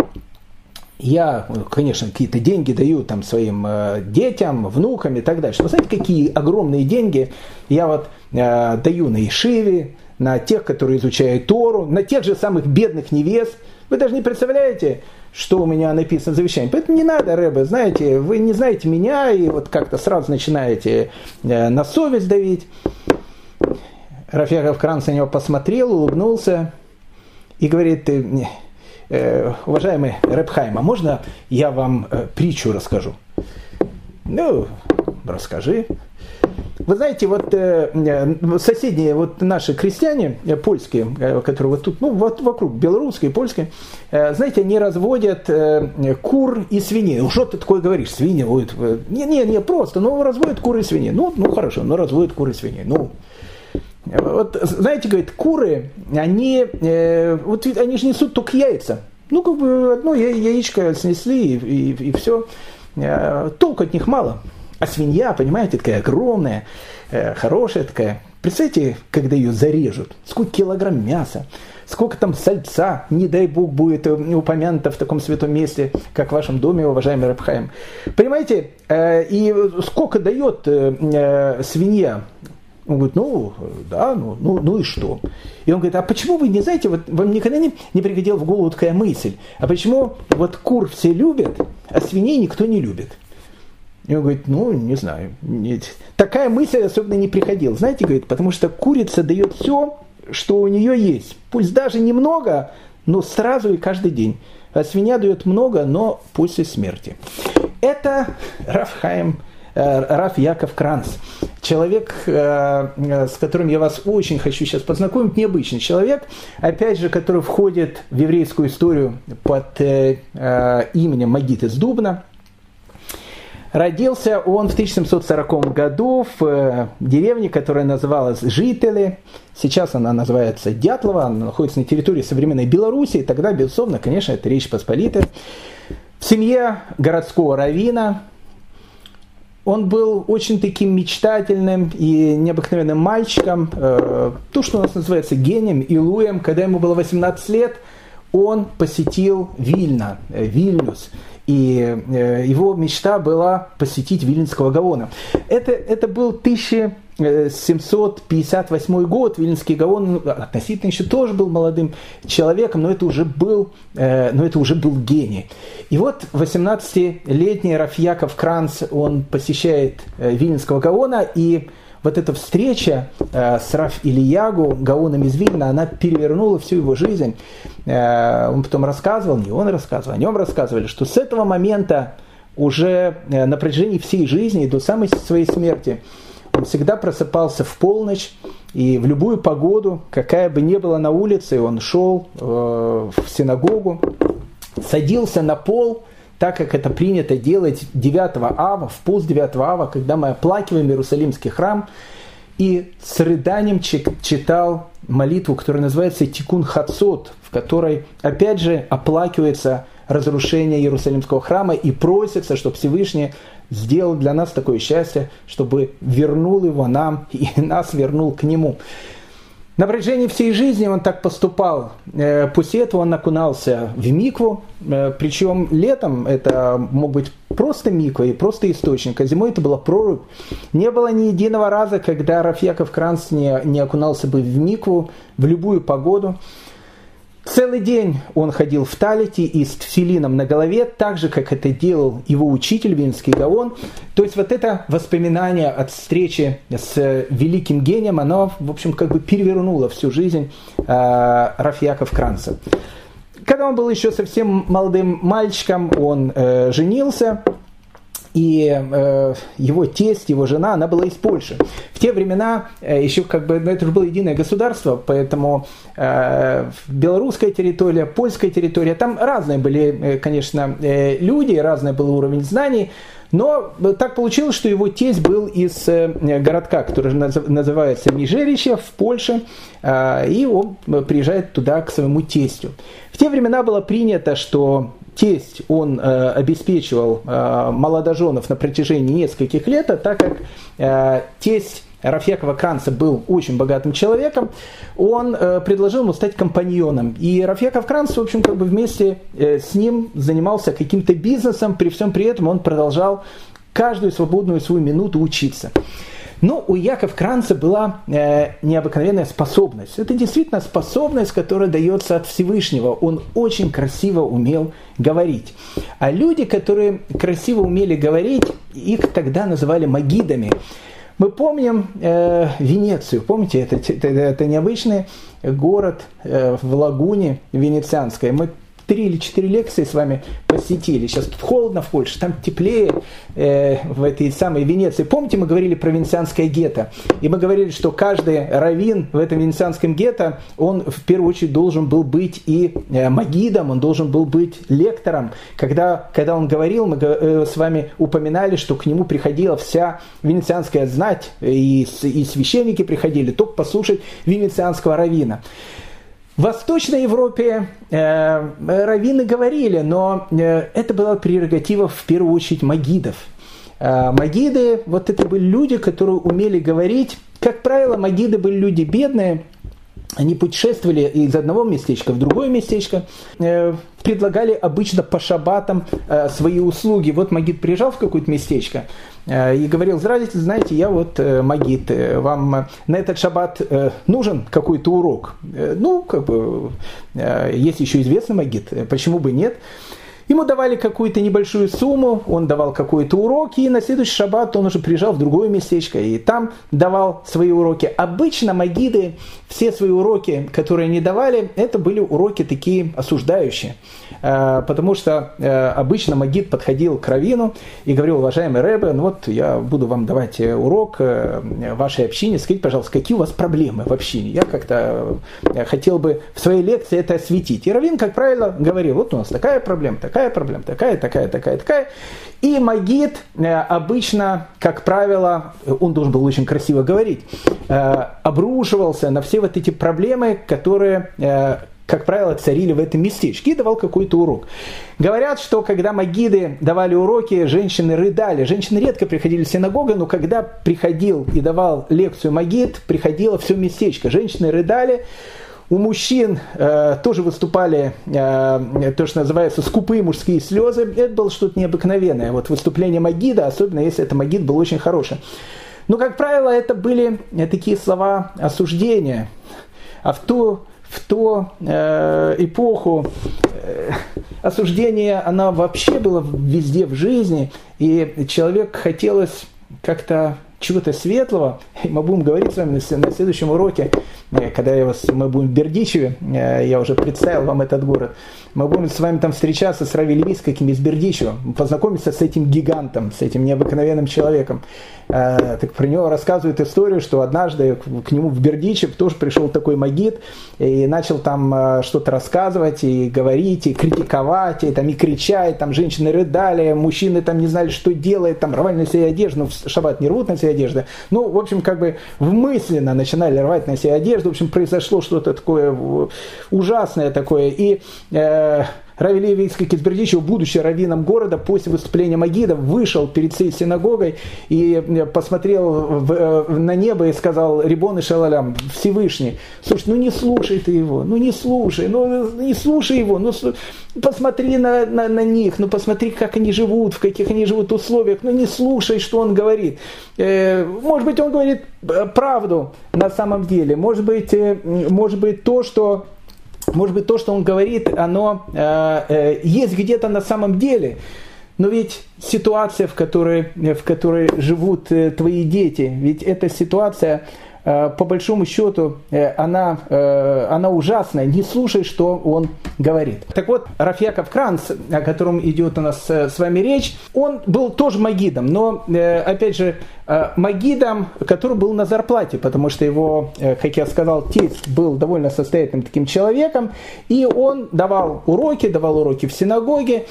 я, конечно, какие-то деньги даю там своим э, детям, внукам и так дальше. Вы знаете, какие огромные деньги я вот э, даю на Ишиве, на тех, которые изучают Тору, на тех же самых бедных невест. Вы даже не представляете, что у меня написано в завещании. Поэтому не надо, Рэбе, знаете, вы не знаете меня и вот как-то сразу начинаете э, на совесть давить. Рафиаков Кранц на него посмотрел, улыбнулся и говорит, э, уважаемый Рэбхайм, а можно я вам э, притчу расскажу? Ну, расскажи. Вы знаете, вот э, э соседние вот наши крестьяне польские, которые вот тут, ну вот вокруг белорусской, польской, э, знаете, они разводят кур и свиней. Ну что ты такое говоришь, свиньи? Не, не, не, просто, ну разводят куры и свиней. Ну, ну хорошо, ну разводят куры и свиней. Ну, вот, знаете, говорит, куры, они, э, вот они же несут только яйца. Ну, как бы одно яичко снесли и, и, и все. Э, толку от них мало. А свинья, понимаете, такая огромная, э, хорошая такая. Представьте, когда ее зарежут, сколько килограмм мяса, сколько там сальца, не дай бог, будет упомянуто в таком святом месте, как в вашем доме, уважаемый Рабхаем. Понимаете, э, и сколько дает э, э свинья он говорит, ну, да, ну, ну, ну и что? И он говорит, а почему вы не знаете, вот вам никогда не, не приходила в голову такая мысль, а почему вот кур все любят, а свиней никто не любит? И он говорит, ну, не знаю. Нет. Такая мысль особенно не приходила. Знаете, говорит, потому что курица дает все, что у нее есть. Пусть даже немного, но сразу и каждый день. А свинья дает много, но после смерти. Это Рафхайм Э, Раф Яков Кранц. Человек, э, э, с которым я вас очень хочу сейчас познакомить, необычный человек, опять же, который входит в еврейскую историю под именем Магит из Дубна. Родился он в 1740 году в деревне, которая называлась Жители. Сейчас она называется Дятлова, она находится на территории современной Белоруссии. Тогда, безусловно, конечно, это Речь Посполитая. В семье городского равина, он был очень таким мечтательным и необыкновенным мальчиком. Э, то, что у нас называется гением, Илуем. Когда ему было 18 лет, он посетил Вильна, э, Вильнюс. И э, его мечта была посетить Вильнского Гаона. Это, это был 1758 год. Вильнский Гаон ну, относительно еще тоже был молодым человеком, но это уже был, но это уже был гений. И вот 18-летний Рафьяков Кранц, он посещает Вильнского Гаона, и вот эта встреча э, с Раф Ильягу, Гаоном из Вильна, она перевернула всю его жизнь. Э, он потом рассказывал, не он рассказывал, о нем рассказывали, что с этого момента уже э, на протяжении всей жизни до самой своей смерти он всегда просыпался в полночь, и в любую погоду, какая бы ни была на улице, он шел э, в синагогу, садился на пол, так как это принято делать 9 ава, в пост 9 ава, когда мы оплакиваем Иерусалимский храм, и с рыданием читал молитву, которая называется Тикун Хацот, в которой, опять же, оплакивается разрушение Иерусалимского храма и просится, чтобы Всевышний сделал для нас такое счастье, чтобы вернул его нам и нас вернул к нему. На протяжении всей жизни он так поступал. Э, после этого он окунался в микву, э, причем летом это мог быть просто миква и просто источник, а зимой это была прорубь. Не было ни единого раза, когда Рафьяков Кранц не, не окунался бы в микву в любую погоду. Целый день он ходил в талите и с тфилином на голове, так же, как это делал его учитель Винский Гаон. То есть вот это воспоминание от встречи с великим гением, оно, в общем, как бы перевернуло всю жизнь э, Рафьяков Кранца. Когда он был еще совсем молодым мальчиком, он э, женился, и э, его тесть, его жена, она была из Польши. В те времена э, еще как бы, ну, это же было единое государство, поэтому э, белорусская территория, польская территория, там разные были, э, конечно, э, люди, разный был уровень знаний, но так получилось, что его тесть был из э, городка, который называется Межеричье в Польше, э, и он приезжает туда к своему тестю. В те времена было принято, что тесть, он э, обеспечивал э, молодоженов на протяжении нескольких лет, а так как э, тесть Рафьякова Кранца был очень богатым человеком, он э, предложил ему стать компаньоном. И Рафьяков Кранц, в общем, как бы вместе э, с ним занимался каким-то бизнесом, при всем при этом он продолжал каждую свободную свою минуту учиться. Но у Яков Кранца была э, необыкновенная способность. Это действительно способность, которая дается от Всевышнего. Он очень красиво умел говорить. А люди, которые красиво умели говорить, их тогда называли магидами. Мы помним э, Венецию, помните, это, это, это необычный город э, в лагуне венецианской. Мы три или четыре лекции с вами посетили. Сейчас тут холодно в Польше, там теплее э, в этой самой Венеции. Помните, мы говорили про венецианское гетто? И мы говорили, что каждый раввин в этом венецианском гетто, он в первую очередь должен был быть и э, магидом, он должен был быть лектором. Когда, когда он говорил, мы э, с вами упоминали, что к нему приходила вся венецианская знать, и, и священники приходили, только послушать венецианского раввина. В Восточной Европе э, раввины говорили, но э, это была прерогатива в первую очередь магидов. Э, магиды, вот это были люди, которые умели говорить. Как правило, магиды были люди бедные, они путешествовали из одного местечка в другое местечко, э, предлагали обычно по шабатам э, свои услуги. Вот Магид приезжал в какое-то местечко э, и говорил, здравствуйте, знаете, я вот Магид, вам на этот шаббат нужен какой-то урок? Ну, как бы, есть еще известный Магид, почему бы нет? Ему давали какую-то небольшую сумму, он давал какой-то урок, и на следующий шаббат он уже приезжал в другое местечко, и там давал свои уроки. Обычно магиды, все свои уроки, которые они давали, это были уроки такие осуждающие. Э, потому что э, обычно магид подходил к Равину и говорил, уважаемый Рэбе, ну вот я буду вам давать э, урок вашей общине, скажите, пожалуйста, какие у вас проблемы в общине? Я как-то хотел бы в своей лекции это осветить. И Равин, как правило, говорил, вот у нас такая проблема, такая проблема, такая, такая, такая, такая. И магид обычно, как правило, он должен был очень красиво говорить, обрушивался на все вот эти проблемы, которые как правило, царили в этом местечке и давал какой-то урок. Говорят, что когда магиды давали уроки, женщины рыдали. Женщины редко приходили в синагогу, но когда приходил и давал лекцию магид, приходило все местечко. Женщины рыдали, у мужчин э, тоже выступали э, то, что называется скупые мужские слезы. Это было что-то необыкновенное. Вот выступление Магида, особенно если это Магид был очень хороший. Но, как правило, это были такие слова осуждения. А в ту в ту э, эпоху э, осуждение, оно вообще было везде в жизни, и человек хотелось как-то чего-то светлого. И мы будем говорить с вами на следующем уроке, э, когда я вас, мы будем в Бердичеве, э, я уже представил вам этот город. Мы будем с вами там встречаться с Рави Леви, с каким из Бердичева, познакомиться с этим гигантом, с этим необыкновенным человеком. Э, так про него рассказывают историю, что однажды к нему в Бердичев тоже пришел такой магит и начал там что-то рассказывать и говорить, и критиковать, и, там, и кричать, там женщины рыдали, мужчины там не знали, что делать, там рвали на себе одежду, в шаббат не рвут на себе одежду. Ну, в общем, как бы мысленно начинали рвать на себе одежду, в общем, произошло что-то такое ужасное такое, и э, Рави Леви будучи раввином города, после выступления Магида вышел перед всей синагогой и э, посмотрел в, э, на небо и сказал, Рибон и Шалалям, Всевышний, слушай, ну не слушай ты его, ну не слушай, ну не слушай его, ну посмотри на, на, на них, ну посмотри, как они живут, в каких они живут условиях, ну не слушай, что он говорит. Э, может быть, он говорит правду на самом деле, может быть, может быть то, что может быть, то, что он говорит, оно э, э, есть где-то на самом деле. Но ведь ситуация, в которой, в которой живут э, твои дети, ведь эта ситуация, по большому счету, э, она, э, она ужасная. Не слушай, что он говорит. Так вот, Рафьяков Кранц, о котором идет у нас с вами речь, он был тоже магидом, но, опять же, магидом, который был на зарплате, потому что его, как я сказал, тесть был довольно состоятельным таким человеком, и он давал уроки, давал уроки в синагоге,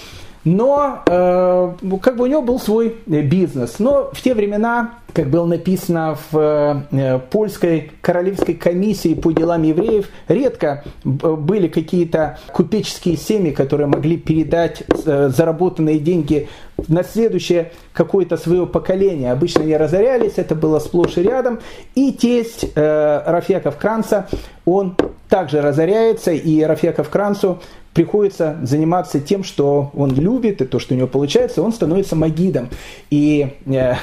но э, как бы у него был свой бизнес. Но в те времена, как было написано в э, польской королевской комиссии по делам евреев, редко были какие-то купеческие семьи, которые могли передать э, заработанные деньги на следующее какое-то свое поколение. Обычно они разорялись, это было сплошь и рядом. И тесть э, Рафьяков Кранца, он также разоряется, и Рафьяков Кранцу приходится заниматься тем, что он любит, и то, что у него получается, он становится магидом. И э,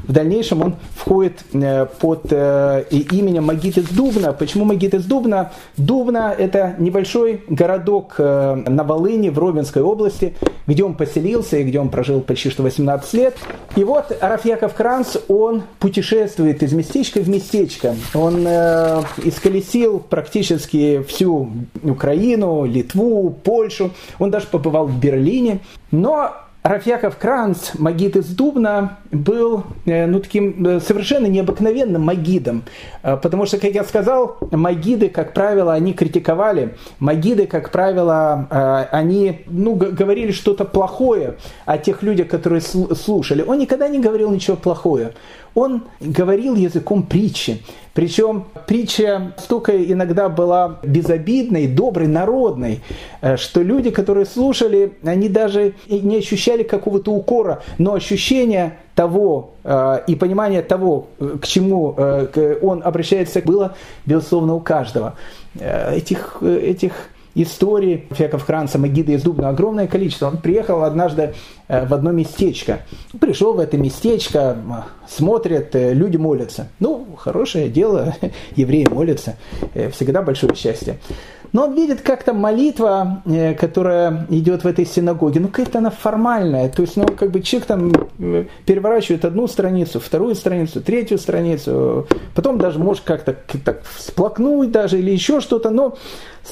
в дальнейшем он входит э, под э, именем Магид из Дубна. Почему Магид из Дубна? Дубна – это небольшой городок э, на Волыне в Ровенской области, где он поселился и где он прожил почти что 18 лет. И вот Рафьяков Кранц, он путешествует из местечка в местечко. Он э, исколесил практически всю Украину, Литву, Польшу, он даже побывал в Берлине. Но Рафьяков Кранц, магид из Дубна, был э, ну, таким э, совершенно необыкновенным магидом. Э, потому что, как я сказал, магиды, как правило, они критиковали. Магиды, как правило, они ну, говорили что-то плохое о тех людях, которые слушали. Он никогда не говорил ничего плохое. Он говорил языком притчи. Причем притча столько иногда была безобидной, доброй, народной, что люди, которые слушали, они даже не ощущали какого-то укора, но ощущение того э, и понимание того, к чему э, он обращается, было, безусловно, у каждого. Этих, этих истории Феков Кранца, Магида из Дубна огромное количество. Он приехал однажды э, в одно местечко. Пришел в это местечко, смотрит, э, люди молятся. Ну, хорошее дело, евреи молятся. Э, всегда большое счастье. Но он видит как-то молитва, которая идет в этой синагоге, ну какая-то она формальная. То есть, ну, как бы человек там переворачивает одну страницу, вторую страницу, третью страницу, потом даже может как-то так всплакнуть даже или еще что-то, но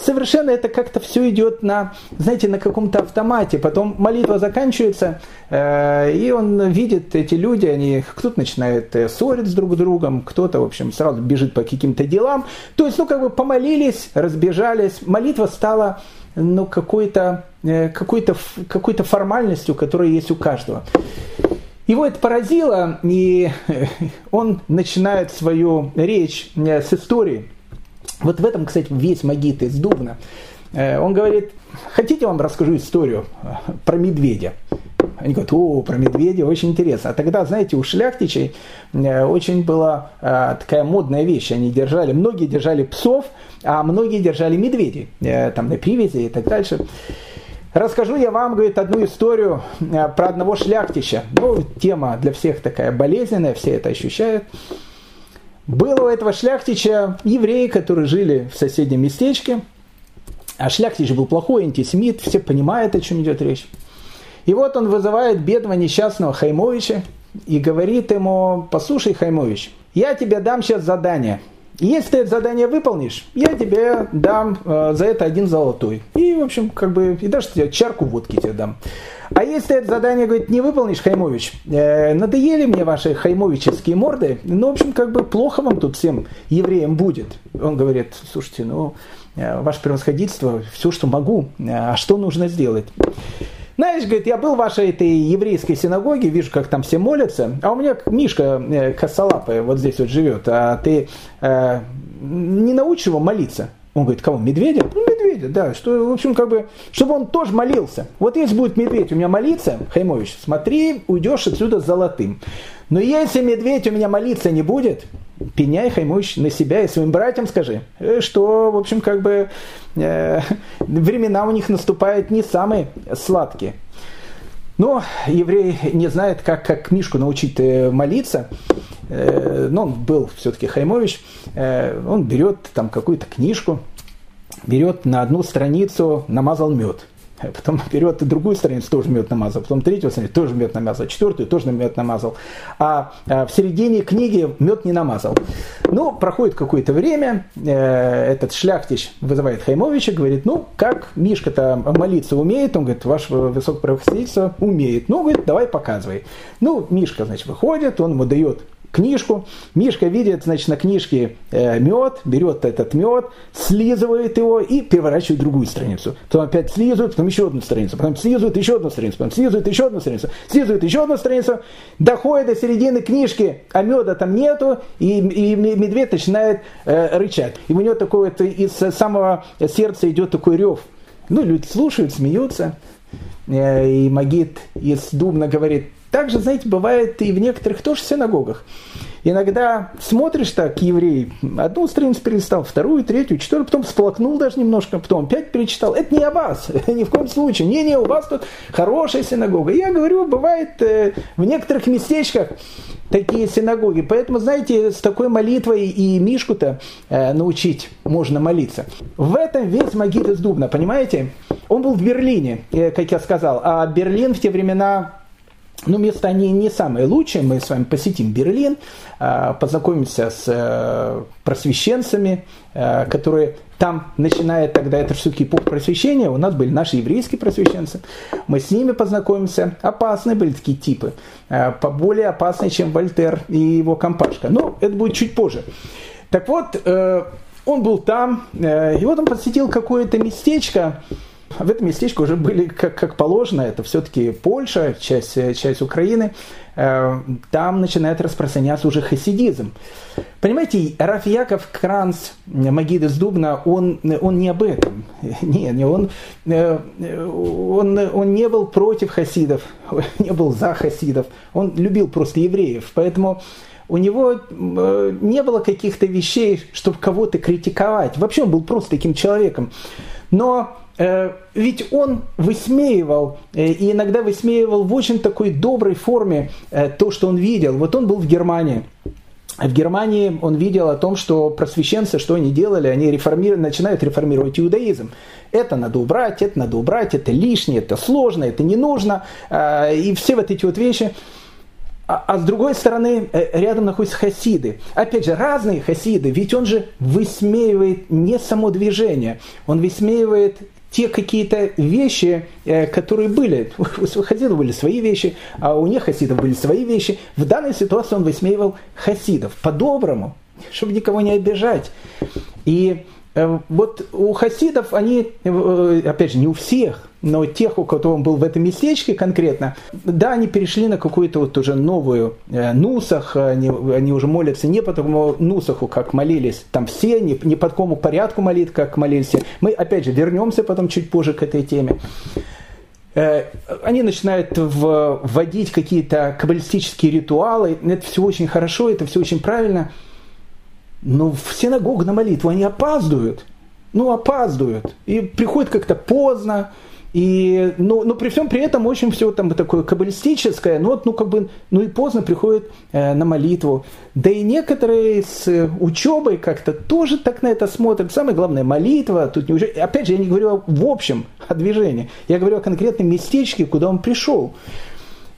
совершенно это как-то все идет на, знаете, на каком-то автомате. Потом молитва заканчивается, э, и он видит эти люди, они кто-то начинает э, ссориться друг с другом, кто-то, в общем, сразу бежит по каким-то делам. То есть, ну, как бы помолились, разбежались, молитва стала ну, какой-то э, какой-то какой-то формальностью, которая есть у каждого. Его это поразило, и он начинает свою речь с истории. Вот в этом, кстати, весь Магит из Дубна. Э, он говорит, хотите вам расскажу историю э, про медведя? Они говорят, о, про медведя, очень интересно. А тогда, знаете, у шляхтичей э, очень была такая модная вещь. Они держали, многие держали псов, а многие держали медведей, там на привязи и так дальше. Расскажу я вам, говорит, одну историю про одного шляхтича. Ну, тема для всех такая болезненная, все это ощущают. Было у этого шляхтича евреи, которые жили в соседнем местечке. А шляхтич был плохой антисемит, все понимают, о чем идет речь. И вот он вызывает бедного несчастного Хаймовича и говорит ему, послушай, Хаймович, я тебе дам сейчас задание. Если ты это задание выполнишь, я тебе дам э, за это один золотой. И, в общем, как бы, и даже тебе чарку водки тебе дам. А если это задание, говорит, не выполнишь, Хаймович, э, надоели мне ваши хаймовические морды, ну, в общем, как бы плохо вам тут всем евреям будет. Он говорит, слушайте, ну, э, ваше превосходительство, все, что могу, э, а что нужно сделать? Знаешь, говорит, я был в вашей этой еврейской синагоге, вижу, как там все молятся, а у меня Мишка э, косолапый вот здесь вот живет, а ты э, не научишь его молиться? Он говорит, кого, медведя? Ну, медведя, да. Что, в общем, как бы, чтобы он тоже молился. Вот если будет медведь у меня молиться, Хаймович, смотри, уйдешь отсюда золотым. Но если медведь у меня молиться не будет, пеняй, Хаймович, на себя и своим братьям скажи, э, что, в общем, как бы э, времена у них наступают не самые сладкие. Но еврей не знает, как, как Мишку научить э, молиться. Э, но он был все-таки Хаймович. Э, он берет там какую-то книжку, берет на одну страницу, намазал мед. Потом берет другую страницу, тоже мед намазал. Потом третью страницу, тоже мед намазал. Четвертую тоже мед намазал. А, а в середине книги мед не намазал. Ну, проходит какое-то время, э, этот шляхтич вызывает Хаймовича, говорит, ну, как Мишка-то молиться умеет? Он говорит, ваше высокопроходительство умеет. Ну, говорит, давай показывай. Ну, Мишка, значит, выходит, он ему дает книжку. Мишка видит, значит, на книжке э, мед, берет этот мед, слизывает его и переворачивает другую страницу. Потом опять слизывает, потом еще одну страницу, потом слизывает еще одну страницу, потом слизывает еще одну страницу, слизывает еще одну страницу, доходит до середины книжки, а меда там нету, и, и медведь начинает э, рычать. И у него такой вот из самого сердца идет такой рев. Ну, люди слушают, смеются. Э, и Магит из Дубна говорит, также, знаете, бывает и в некоторых тоже синагогах. Иногда смотришь так, еврей, одну страницу перелистал, вторую, третью, четвертую, потом сплакнул даже немножко, потом опять перечитал. Это не о вас, ни в коем случае. Не-не, у вас тут хорошая синагога. Я говорю, бывает э, в некоторых местечках такие синагоги. Поэтому, знаете, с такой молитвой и Мишку-то э, научить можно молиться. В этом весь Магит из Дубна, понимаете? Он был в Берлине, э, как я сказал, а Берлин в те времена ну, места они не самые лучшие. Мы с вами посетим Берлин, а, познакомимся с э, просвещенцами, э, которые там, начиная тогда, это все-таки эпоха просвещения, у нас были наши еврейские просвещенцы. Мы с ними познакомимся. Опасные были такие типы. Э, поболее опасные, чем Вольтер и его компашка. Но это будет чуть позже. Так вот, он был там, и вот он посетил какое-то местечко, в этом местечке уже были, как, как положено, это все-таки Польша, часть, часть Украины, э, там начинает распространяться уже хасидизм. Понимаете, Раф Яков Кранц, Магид из Дубна, он, он не об этом. Не, не, он, э, он, он не был против хасидов, не был за хасидов, он любил просто евреев. Поэтому у него э, не было каких-то вещей, чтобы кого-то критиковать. Вообще он был просто таким человеком. Но ведь он высмеивал, э, и иногда высмеивал в очень такой доброй форме э, то, что он видел. Вот он был в Германии. В Германии он видел о том, что просвещенцы, что они делали, они реформируют, начинают реформировать иудаизм. Это надо убрать, это надо убрать, это лишнее, это сложно, это не нужно. И все вот эти вот вещи. А, а с другой стороны, рядом находятся хасиды. Опять же, разные хасиды, ведь он же высмеивает не само движение, он высмеивает те какие-то вещи, э, которые были. У хасидов были свои вещи, а у них хасидов были свои вещи. В данной ситуации он высмеивал хасидов по-доброму, чтобы никого не обижать. И вот у хасидов они, э, опять же, не у всех, но тех, у кого он был в этом местечке конкретно, да, они перешли на какую-то вот уже новую э, нусах, они, они уже молятся не по такому нусаху, как молились там все, не, не по такому порядку молит, как молились. Мы, опять же, вернемся потом чуть позже к этой теме они начинают вводить какие-то каббалистические ритуалы. Это все очень хорошо, это все очень правильно – но в синагогу на молитву они опаздывают. Ну, опаздывают. И приходят как-то поздно. И, но, но при всем при этом очень все там такое каббалистическое, но ну, как бы, ну и поздно приходят э, на молитву. Да и некоторые с учебой как-то тоже так на это смотрят. Самое главное, молитва. Тут не Опять же, я не говорю в общем о движении. Я говорю о конкретном местечке, куда он пришел.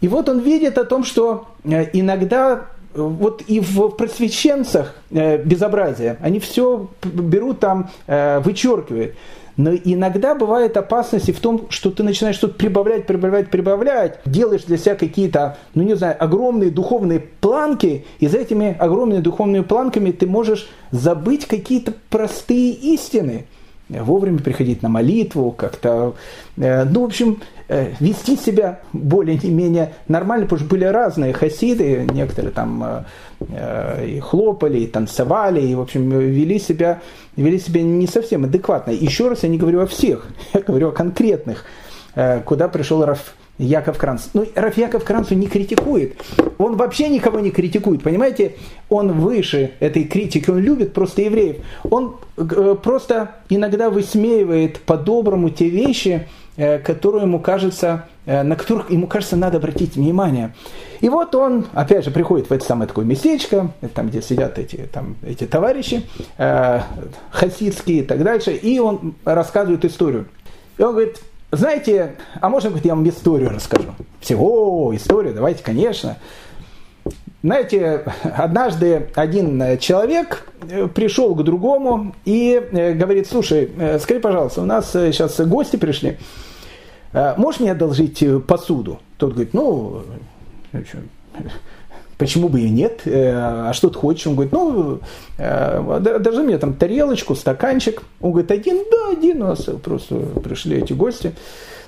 И вот он видит о том, что иногда вот и в просвещенцах безобразие, они все берут там, вычеркивают. Но иногда бывает опасность и в том, что ты начинаешь что-то прибавлять, прибавлять, прибавлять, делаешь для себя какие-то, ну не знаю, огромные духовные планки, и за этими огромными духовными планками ты можешь забыть какие-то простые истины вовремя приходить на молитву, как-то, э, ну, в общем, э, вести себя более-менее нормально, потому что были разные хасиды, некоторые там э, и хлопали, и танцевали, и, в общем, вели себя, вели себя не совсем адекватно. Еще раз я не говорю о всех, я говорю о конкретных, куда пришел Раф Яков Кранц. Ну, Раф Яков Кранц не критикует. Он вообще никого не критикует, понимаете? Он выше этой критики, он любит просто евреев. Он э, просто иногда высмеивает по-доброму те вещи, э, которые ему кажется, э, на которых ему кажется надо обратить внимание. И вот он, опять же, приходит в это самое такое местечко, там, где сидят эти, там, эти товарищи, э, хасидские и так дальше, и он рассказывает историю. И он говорит, знаете, а можно я вам историю расскажу? Все, о, историю, давайте, конечно. Знаете, однажды один человек э, пришел к другому и э, говорит, слушай, э, скажи, пожалуйста, у нас сейчас гости пришли, можешь мне одолжить посуду? Тот говорит, ну, почему бы и нет, а что ты хочешь? Он говорит, ну, даже мне там тарелочку, стаканчик. Он говорит, один? Да, один, у нас просто пришли эти гости.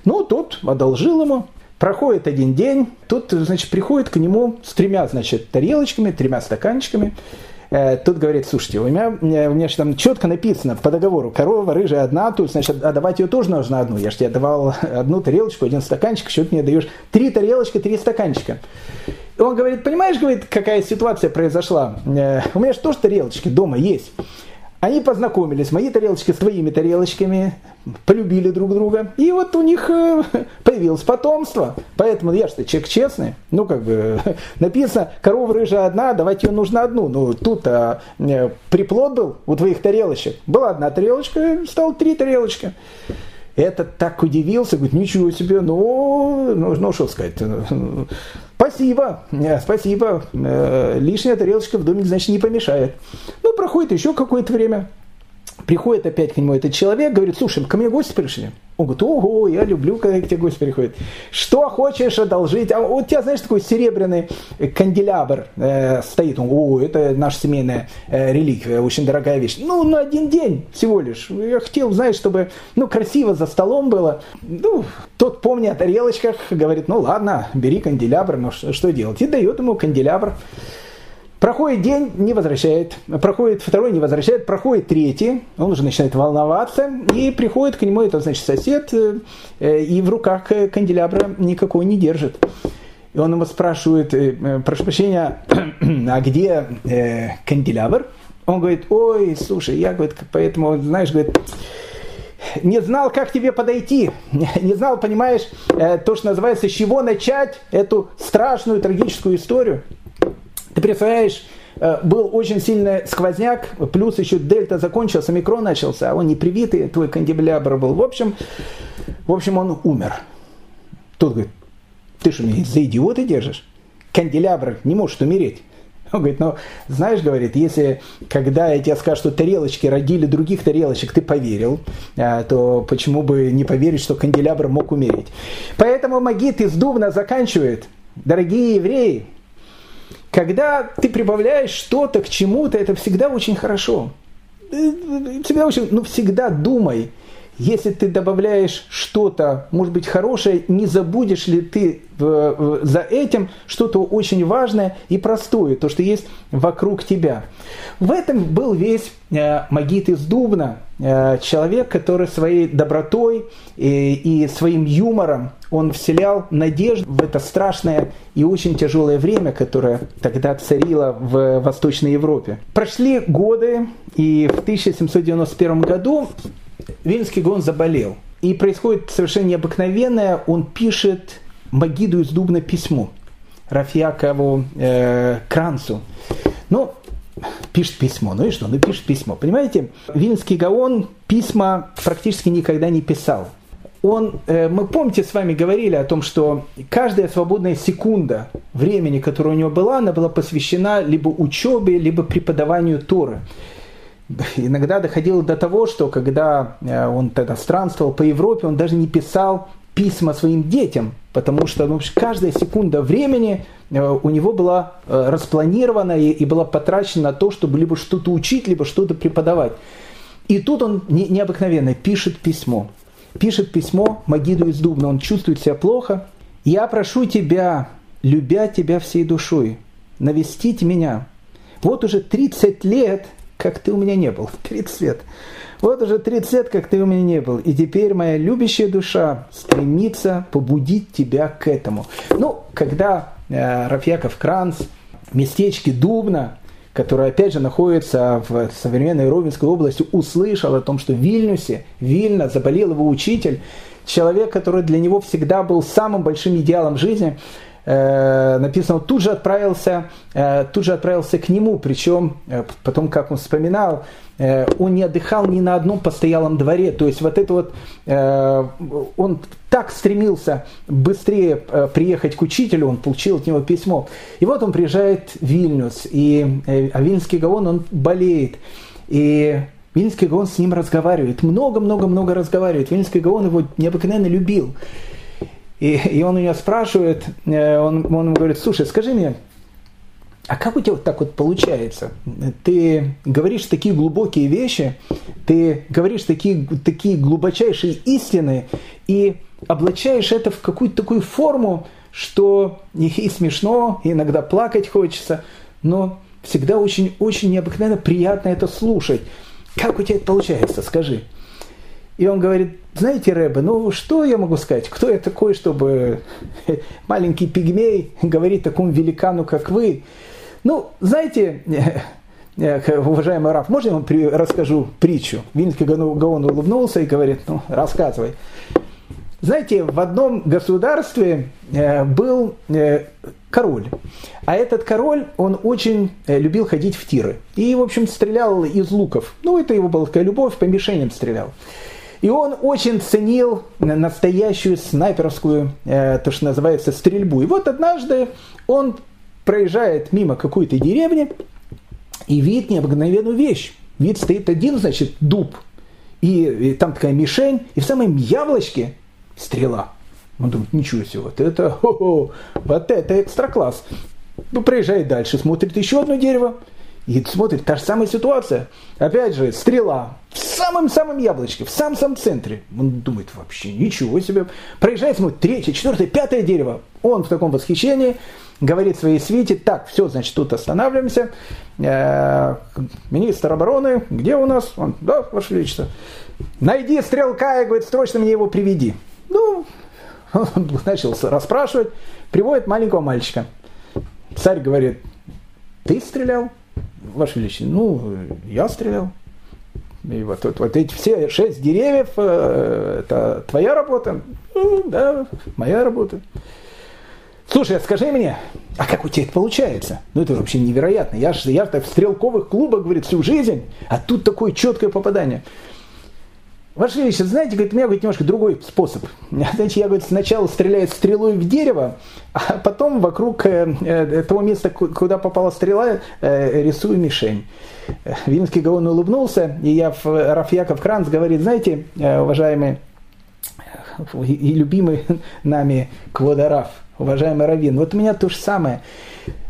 Ну, тот одолжил ему. Проходит один день, тут, значит, приходит к нему с тремя, значит, тарелочками, тремя стаканчиками. Э, тут говорит, слушайте, у меня, у меня же там четко написано по договору, корова рыжая одна, тут, значит, а давать ее тоже нужно одну. Я же тебе давал одну тарелочку, один стаканчик, что ты мне даешь три тарелочки, три стаканчика. И он говорит, понимаешь, говорит, какая ситуация произошла? Э, у меня же тоже тарелочки дома есть. Они познакомились, мои тарелочки с твоими тарелочками, полюбили друг друга, и вот у них э, появилось потомство. Поэтому я что, человек честный, ну как бы написано, корова рыжая одна, давайте ее нужно одну. Ну тут а, приплод был у твоих тарелочек. Была одна тарелочка, стало три тарелочки. Этот так удивился, говорит, ничего себе, ну, ну, ну что сказать, ну, спасибо, э, спасибо, э, лишняя тарелочка в доме, значит, не помешает. Ну, проходит еще какое-то время, приходит опять к нему этот человек, говорит, слушай, ко мне гости пришли. Он говорит, ого, я люблю, когда к тебе гости приходят. Что хочешь одолжить? А у тебя, знаешь, такой серебряный канделябр э, стоит. Он, о, это наша семейная э, реликвия, очень дорогая вещь. Ну, на один день всего лишь. Я хотел, знаешь, чтобы, ну, красиво за столом было. Ну, тот, помня о тарелочках, говорит, ну, ладно, бери канделябр, ну, что, что делать? И дает ему канделябр. Проходит день, не возвращает. Проходит второй, не возвращает. Проходит третий, он уже начинает волноваться. И приходит к нему, это значит сосед, э, и в руках канделябра никакой не держит. И он ему спрашивает, э, прошу прощения, а где э, канделябр? Он говорит, ой, слушай, я, говорит, поэтому, знаешь, говорит, не знал, как тебе подойти, не знал, понимаешь, то, что называется, с чего начать эту страшную трагическую историю. Ты представляешь, э, был очень сильный сквозняк, плюс еще дельта закончился, микрон начался, а он не привитый, твой кандибулябр был. В общем, в общем, он умер. Тут говорит, ты что, меня за идиота держишь? Канделябр не может умереть. Он говорит, ну, знаешь, говорит, если, когда я тебе скажу, что тарелочки родили других тарелочек, ты поверил, э, то почему бы не поверить, что канделябр мог умереть? Поэтому Магит из Дубна заканчивает. Дорогие евреи, когда ты прибавляешь что-то к чему-то, это всегда очень хорошо. Всегда очень, ну всегда думай, если ты добавляешь что-то, может быть, хорошее, не забудешь ли ты за этим что-то очень важное и простое, то, что есть вокруг тебя. В этом был весь э, Магит из Дубна, э, человек, который своей добротой и своим юмором он вселял надежду в это страшное и очень тяжелое время, которое тогда царило в Восточной Европе. Прошли годы, и в 1791 году Вильнский Гон заболел. И происходит совершенно необыкновенное. Он пишет Магиду из Дубна письмо Рафьякову э, Кранцу. Ну, пишет письмо. Ну и что? Ну пишет письмо. Понимаете, Вильнский Гаон письма практически никогда не писал. он, э, мы помните, с вами говорили о том, что каждая свободная секунда времени, которая у него была, она была посвящена либо учебе, либо преподаванию Торы. Иногда доходило до того, что когда э, он тогда странствовал по Европе, он даже не писал письма своим детям, потому что ну, каждая секунда времени э, у него была распланирована и была потрачена на то, чтобы либо что-то учить, либо что-то преподавать. И тут он необыкновенно пишет письмо пишет письмо Магиду из Дубна, он чувствует себя плохо. «Я прошу тебя, любя тебя всей душой, навестить меня. Вот уже 30 лет, как ты у меня не был. 30 лет. Вот уже 30 лет, как ты у меня не был. И теперь моя любящая душа стремится побудить тебя к этому. Ну, когда э, Рафьяков Кранц, местечке Дубна, который опять же находится в современной Ровенской области, услышал о том, что в Вильнюсе, Вильна, заболел его учитель, человек, который для него всегда был самым большим идеалом жизни, написано, он тут же отправился, э, тут же отправился к нему, причем э, потом, как он вспоминал, Э, он не отдыхал ни на одном постоялом дворе. То есть вот это вот, э, он так стремился быстрее э, приехать к учителю, он получил от него письмо. И вот он приезжает в Вильнюс, и, а Вильнюсский Гаон, он болеет. И Вильнюсский Гаон с ним разговаривает, много-много-много разговаривает. Вильнюсский Гаон его необыкновенно любил. И, и он него спрашивает, он, он ему говорит, слушай, скажи мне, а как у тебя вот так вот получается? Ты говоришь такие глубокие вещи, ты говоришь такие, такие глубочайшие истины и облачаешь это в какую-то такую форму, что и смешно, и иногда плакать хочется, но всегда очень-очень необыкновенно приятно это слушать. Как у тебя это получается, скажи. И он говорит, знаете, Рэбе, ну что я могу сказать? Кто я такой, чтобы маленький пигмей говорить такому великану, как вы? Ну, знаете, уважаемый Раф, можно я вам расскажу притчу? Вильнский Гаон улыбнулся и говорит, ну, рассказывай. Знаете, в одном государстве э, был э, король. А этот король, он очень э, любил ходить в тиры. И, в общем, стрелял из луков. Ну, это его была такая любовь, по мишеням стрелял. И он очень ценил настоящую снайперскую, то, что называется, стрельбу. И вот однажды он проезжает мимо какой-то деревни и видит необыкновенную вещь. Вид стоит один, значит, дуб, и, и там такая мишень, и в самом яблочке стрела. Он думает, ничего себе, вот это, хо-хо, вот это экстра класс. Ну, проезжает дальше, смотрит еще одно дерево, и смотрит, та же самая ситуация. Опять же, стрела в самом-самом яблочке, в самом-самом центре. Он думает, вообще ничего себе. Проезжает, смотрит, третье, четвертое, пятое дерево. Он в таком восхищении говорит своей свите, так, все, значит, тут останавливаемся. Э, министр обороны, где у нас? Он, да, Ваше Величество. Найди стрелка и говорит, срочно мне его приведи. Ну, он начал расспрашивать, приводит маленького мальчика. Царь говорит, ты стрелял? Ваше Величество, ну, я стрелял. И вот, вот, вот эти все шесть деревьев, э, это твоя работа? Ну, да, моя работа. Слушай, а скажи мне, а как у тебя это получается? Ну это вообще невероятно. Я же я в стрелковых клубах, говорит, всю жизнь, а тут такое четкое попадание. Ваше Величество, знаете, говорит, у меня говорит, немножко другой способ. Знаете, я говорит, сначала стреляю стрелой в дерево, а потом вокруг э, э, того места, куда попала стрела, э, рисую мишень. Винский Гаон улыбнулся, и я Рафьяков Кранц говорит, знаете, э, уважаемый и любимый нами Кводарав, уважаемый Равин, вот у меня то же самое.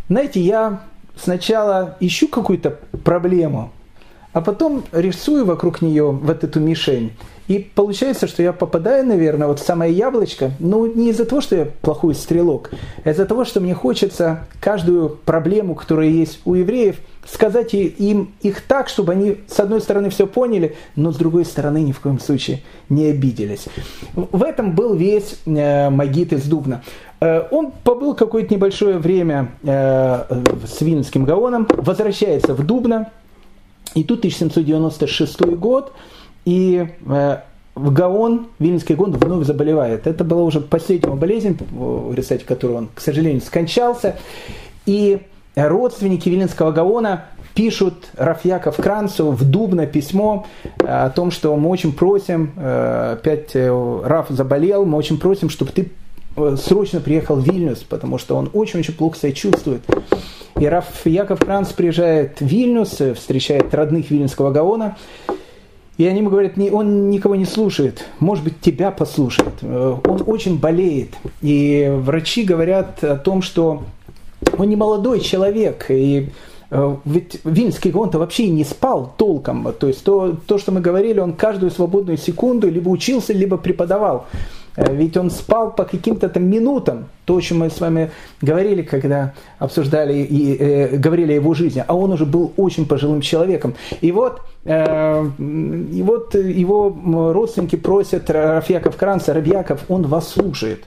Знаете, я сначала ищу какую-то проблему, а потом рисую вокруг нее вот эту мишень. И получается, что я попадаю, наверное, вот в самое яблочко, но не из-за того, что я плохой стрелок, а из-за того, что мне хочется каждую проблему, которая есть у евреев, сказать им их так, чтобы они, с одной стороны, все поняли, но с другой стороны, ни в коем случае не обиделись. В этом был весь э, Магит из Дубна. Э, он побыл какое-то небольшое время э, с Вильнским Гаоном, возвращается в Дубно, и тут 1796 год, и э, в Гаон, Вильнский Гаон вновь заболевает. Это была уже последняя болезнь, в результате которой он, к сожалению, скончался. И родственники Виленского Гаона пишут Рафьяков Кранцу в Дубно письмо о том, что мы очень просим, опять Раф заболел, мы очень просим, чтобы ты срочно приехал в Вильнюс, потому что он очень-очень плохо себя чувствует. И Раф Яков Кранц приезжает в Вильнюс, встречает родных Вильнюсского Гаона, и они ему говорят, он никого не слушает, может быть, тебя послушает. Э, он очень болеет. И врачи говорят о том, что он не молодой человек, и э, ведь Вильнский Гаон-то вообще не спал толком. То есть то, то, что мы говорили, он каждую свободную секунду либо учился, либо преподавал. Э, ведь он спал по каким-то там минутам, то, о чем мы с вами говорили, когда обсуждали и э, говорили о его жизни, а он уже был очень пожилым человеком. И вот, э, и вот его родственники просят Рафьяков Кранца, Рабьяков, он вас слушает,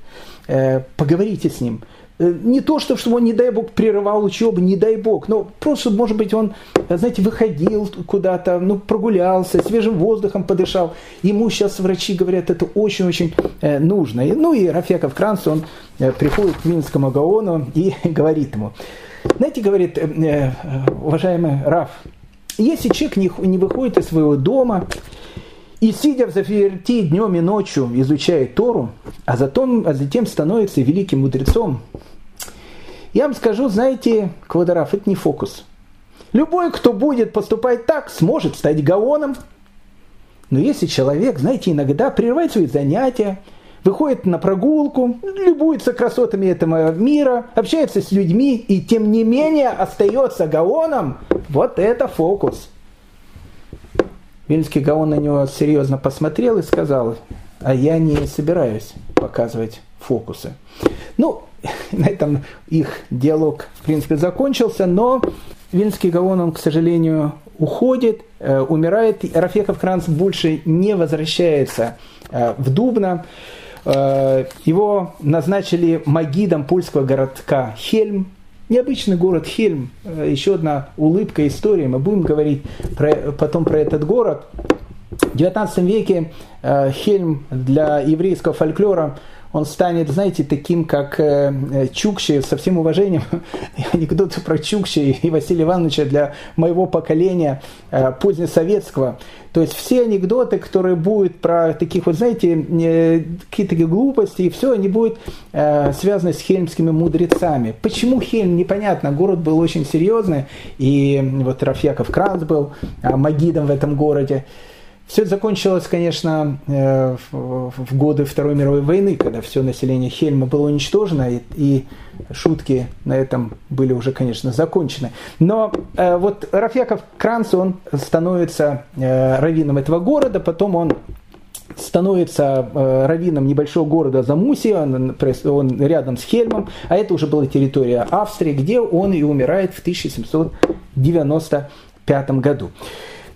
э, поговорите с ним, не то, что, чтобы он, не дай бог, прерывал учебу, не дай бог, но просто, может быть, он, знаете, выходил куда-то, ну, прогулялся, свежим воздухом подышал. Ему сейчас врачи говорят, это очень-очень э, нужно. Ну и Рафеков Кранц, он э, приходит к Минскому Гаону и говорит ему, знаете, говорит, уважаемый Раф, если человек не, не выходит из своего дома, и сидя в заперти днем и ночью изучает Тору, а затем, а затем становится великим мудрецом, я вам скажу, знаете, Квадраф, это не фокус. Любой, кто будет поступать так, сможет стать гаоном. Но если человек, знаете, иногда прерывает свои занятия, выходит на прогулку, любуется красотами этого мира, общается с людьми и тем не менее остается гаоном, вот это фокус. Вильнский Гаон на него серьезно посмотрел и сказал, а я не собираюсь показывать фокусы. Ну, на этом их диалог, в принципе, закончился, но Вильнский Гаон, он, к сожалению, уходит, э, умирает. Рафеков Кранц больше не возвращается э, в Дубно. Э, его назначили магидом польского городка Хельм, Необычный город Хельм, э, еще одна улыбка истории, мы будем говорить про, потом про этот город. В XIX веке э, Хельм для еврейского фольклора он станет, знаете, таким, как э, э, Чукчи, со всем уважением, анекдоты про Чукчи и Василия Ивановича для моего поколения э, позднесоветского. То есть все анекдоты, которые будут про таких вот, знаете, какие-то глупости, и все, они будут связаны с хельмскими мудрецами. Почему Хельм, непонятно, город был очень серьезный, и вот Рафьяков Кранц был магидом в этом городе. Все закончилось, конечно, э, в годы Второй мировой войны, когда все население Хельма было уничтожено, и, и шутки на этом были уже, конечно, закончены. Но э, вот Рафьяков Кранц, он становится э, раввином этого города, потом он становится э, раввином небольшого города Замуси, он, он рядом с Хельмом, а это уже была территория Австрии, где он и умирает в 1795 году.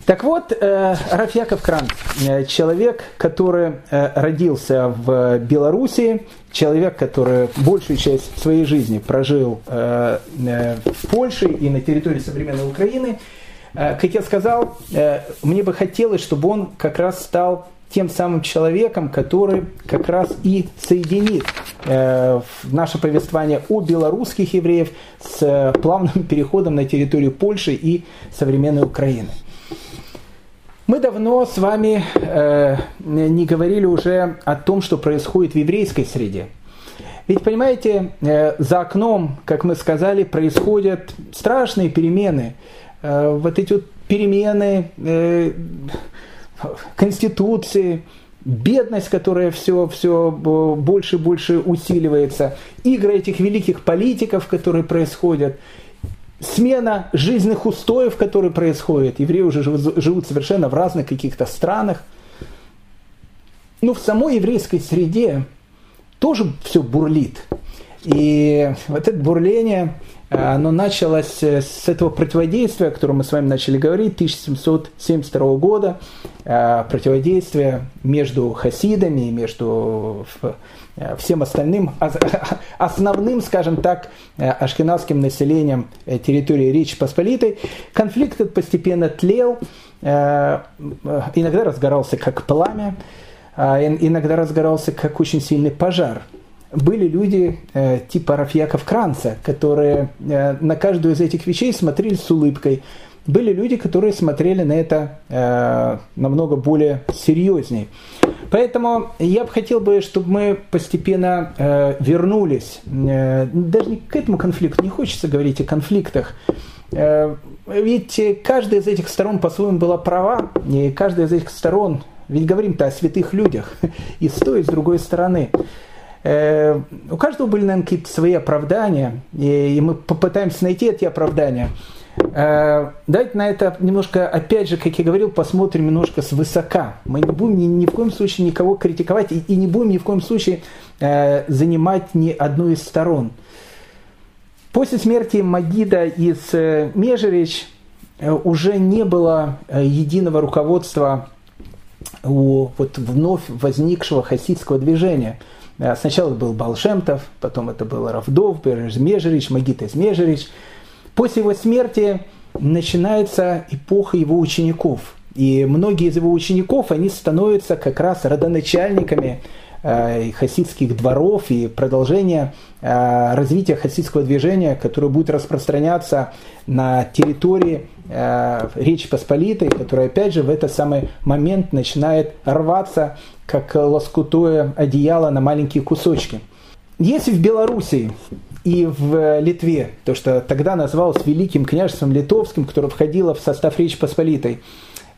Так вот, э, Рафьяков Кран, э, человек, который э, родился в Белоруссии, человек, который большую часть своей жизни прожил в Польше и на территории современной Украины, как я сказал, мне бы хотелось, чтобы он как раз стал тем самым человеком, который как раз и соединит наше повествование о белорусских евреев с плавным переходом на территорию Польши и современной Украины. Мы давно с вами э, не говорили уже о том, что происходит в еврейской среде. Ведь, понимаете, э, за окном, как мы сказали, происходят страшные перемены. Э, вот эти вот перемены э, Конституции, бедность, которая все, все больше и больше усиливается, игры этих великих политиков, которые происходят – смена жизненных устоев, которые происходят. Евреи уже живут совершенно в разных каких-то странах. Но в самой еврейской среде тоже все бурлит. И вот это бурление, оно началось э, с этого противодействия, о котором мы с вами начали говорить, 1772 года, э, противодействие между хасидами, между всем остальным, основным, скажем так, ашкенадским населением территории Речи Посполитой. Конфликт этот постепенно тлел, иногда разгорался как пламя, иногда разгорался как очень сильный пожар – были люди э, типа Рафьяков Кранца, которые э, на каждую из этих вещей смотрели с улыбкой. были люди, которые смотрели на это э, намного более серьезней. Поэтому я бы хотел бы, чтобы мы постепенно э, вернулись, э, даже к этому конфликту, не хочется говорить о конфликтах, э, ведь каждая из этих сторон по-своему была права, и каждая из этих сторон, ведь говорим-то о святых людях, и с той, и с другой стороны. Э, у каждого были, наверное, какие-то свои оправдания, и мы попытаемся найти эти оправдания – давайте на это немножко, опять же, как я говорил, посмотрим немножко свысока. Мы не будем ни, ни в коем случае никого критиковать и, и не будем ни в коем случае э, занимать ни одну из сторон. После смерти Магида из э, Межерич э, уже не было э, единого руководства у вот вновь возникшего хасидского движения. Э, сначала был Балшемтов, потом это был Равдов, Межерич, Магита из Межерич – После его смерти начинается эпоха его учеников. И многие из его учеников, они становятся как раз родоначальниками э, хасидских дворов и продолжение э, развития хасидского движения, которое будет распространяться на территории э, Речи Посполитой, которая опять же в этот самый момент начинает рваться, как лоскутое одеяло на маленькие кусочки. Если в Белоруссии и в Литве, то, что тогда называлось Великим княжеством Литовским, которое входило в состав Речи Посполитой,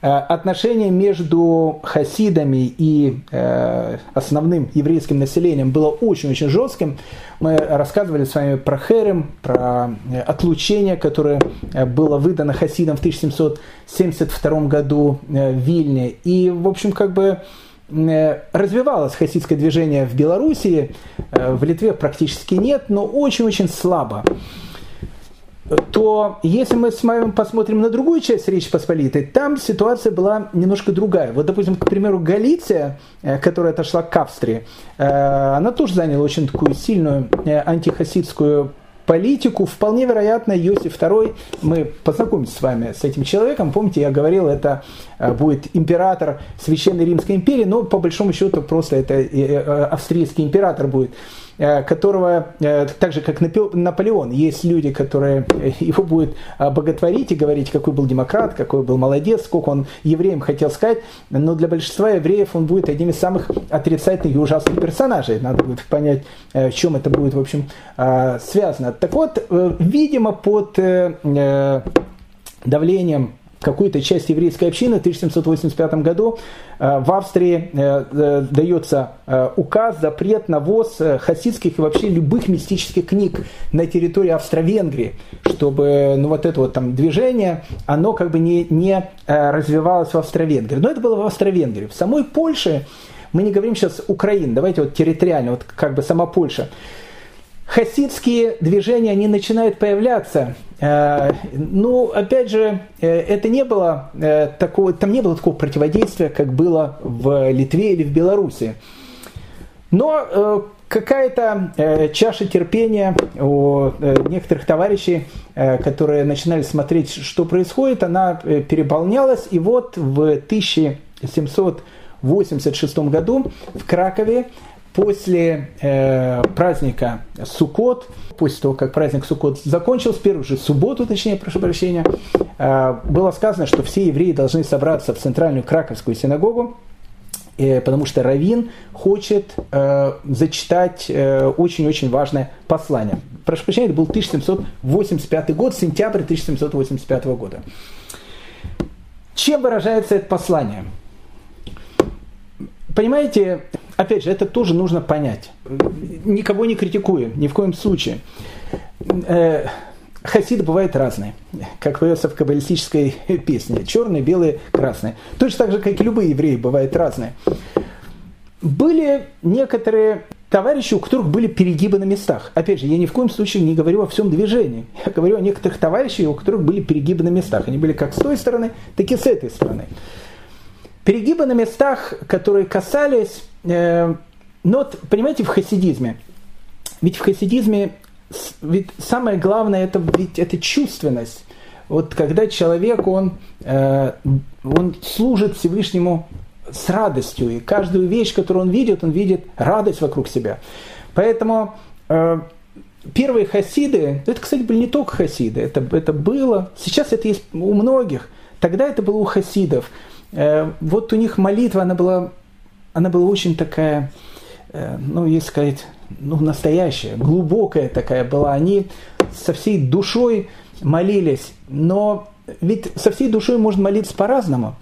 э, отношение между хасидами и э, основным еврейским населением было очень-очень жестким. Мы рассказывали с вами про Херем, про э, отлучение, которое было выдано хасидам в 1772 году в Вильне. И, в общем, как бы Э, развивалось хасидское движение в Белоруссии, э, в Литве практически нет, но очень-очень слабо то если мы с вами посмотрим на другую часть Речи Посполитой, там ситуация была немножко другая. Вот, допустим, к примеру, Галиция, э, которая отошла к Австрии, она тоже заняла очень такую сильную антихасидскую политику. Вполне вероятно, Иосиф II, мы познакомимся с вами с этим человеком. Помните, я говорил, это э, будет император Священной Римской империи, но по большому счету просто это э, э, австрийский император будет. Э, которого, э, так же как Наполеон, есть люди, которые его будут боготворить и говорить, какой был демократ, какой был молодец, сколько он евреям хотел сказать, но для большинства евреев он будет одним из самых отрицательных и ужасных персонажей. Надо будет понять, э, в чем это будет, в общем, связано. Так вот, видимо, под давлением какую-то часть еврейской общины в 1785 году э, в Австрии э, э, дается указ, запрет на ввоз хасидских и вообще любых мистических книг на территории Австро-Венгрии, чтобы ну, вот это вот там движение, оно как бы не, не развивалось в Австро-Венгрии. Но это было в Австро-Венгрии. В самой Польше, мы не говорим сейчас Украина, давайте вот территориально, вот как бы сама Польша, хасидские движения, они начинают появляться. Э, ну, опять же, э, это не было э, такого, там не было такого противодействия, как было в Литве или в Беларуси. Но какая-то чаша терпения у некоторых товарищей, которые начинали смотреть, что происходит, она переполнялась. И вот в 1786 году в Кракове после э, праздника Суккот, после того, как праздник Суккот закончился, первую же субботу, точнее, прошу прощения, э, было сказано, что все евреи должны собраться в центральную Краковскую синагогу, э, потому что Равин хочет э, зачитать э, очень-очень важное послание. Прошу прощения, это был 1785 год, сентябрь 1785 года. Чем выражается это послание? Понимаете, опять же, это тоже нужно понять. Никого не критикуем, ни в коем случае. Э, хасиды бывают разные, как поется в каббалистической песне. Черные, белые, красные. Точно так же, как и любые евреи, бывают разные. Были некоторые товарищи, у которых были перегибы на местах. Опять же, я ни в коем случае не говорю о всем движении. Я говорю о некоторых товарищах, у которых были перегибы на местах. Они были как с той стороны, так и с этой стороны. Перегибы на местах, которые касались Э, но вот, понимаете, в хасидизме, ведь в хасидизме ведь самое главное это, ведь это чувственность. Вот когда человек, он, э, он служит Всевышнему с радостью, и каждую вещь, которую он видит, он видит радость вокруг себя. Поэтому э, первые хасиды, это, кстати, были не только хасиды, это, это было, сейчас это есть у многих, тогда это было у хасидов. Э, вот у них молитва, она была, она была очень такая, э, ну, если сказать, ну, настоящая, глубокая такая была. Они со всей душой молились, но ведь со всей душой можно молиться по-разному.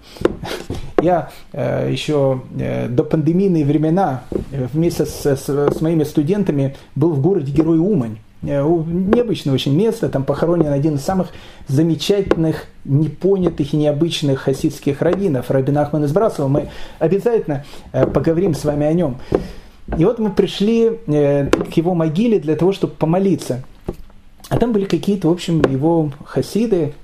Я э, еще э, до пандемийные времена э, вместе с, с, с моими студентами был в городе Герой Умань. Э, необычное очень место, там похоронен один из самых замечательных, непонятых и необычных хасидских раввинов, Рабин Ахман из Брасова. Мы обязательно э, поговорим с вами о нем. И вот мы пришли э, к его могиле для того, чтобы помолиться. А там были какие-то, в общем, его хасиды.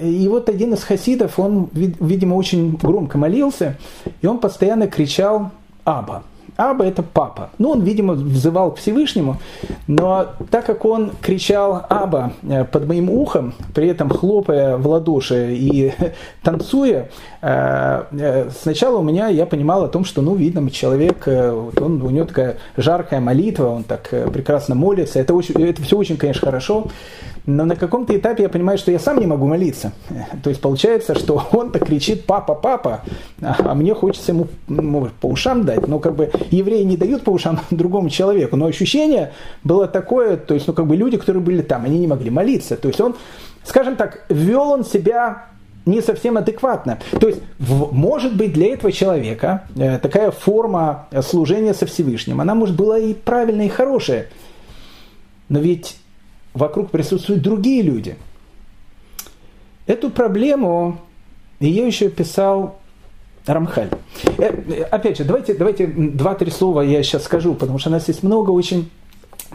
И вот один из хасидов, он, видимо, очень громко молился, и он постоянно кричал «Аба». Аба – это папа. Ну, он, видимо, взывал к Всевышнему, но так как он кричал Аба э, под моим ухом, при этом хлопая в ладоши и танцуя, сначала у меня, я понимал о том, что, ну, видно, человек, он, у него такая жаркая молитва, он так прекрасно молится, это, очень, это все очень, конечно, хорошо, но на каком-то этапе я понимаю, что я сам не могу молиться. То есть получается, что он-то кричит «папа, папа», а мне хочется ему ну, по ушам дать. Но как бы евреи не дают по ушам другому человеку. Но ощущение было такое, то есть ну как бы люди, которые были там, они не могли молиться. То есть он, скажем так, вел он себя не совсем адекватно. То есть, в, может быть, для этого человека э, такая форма служения со Всевышним, она, может, была и правильная, и хорошая. Но ведь вокруг присутствуют другие люди. Эту проблему ее еще писал Рамхаль. Э, опять же, давайте, давайте два-три слова я сейчас скажу, потому что у нас есть много очень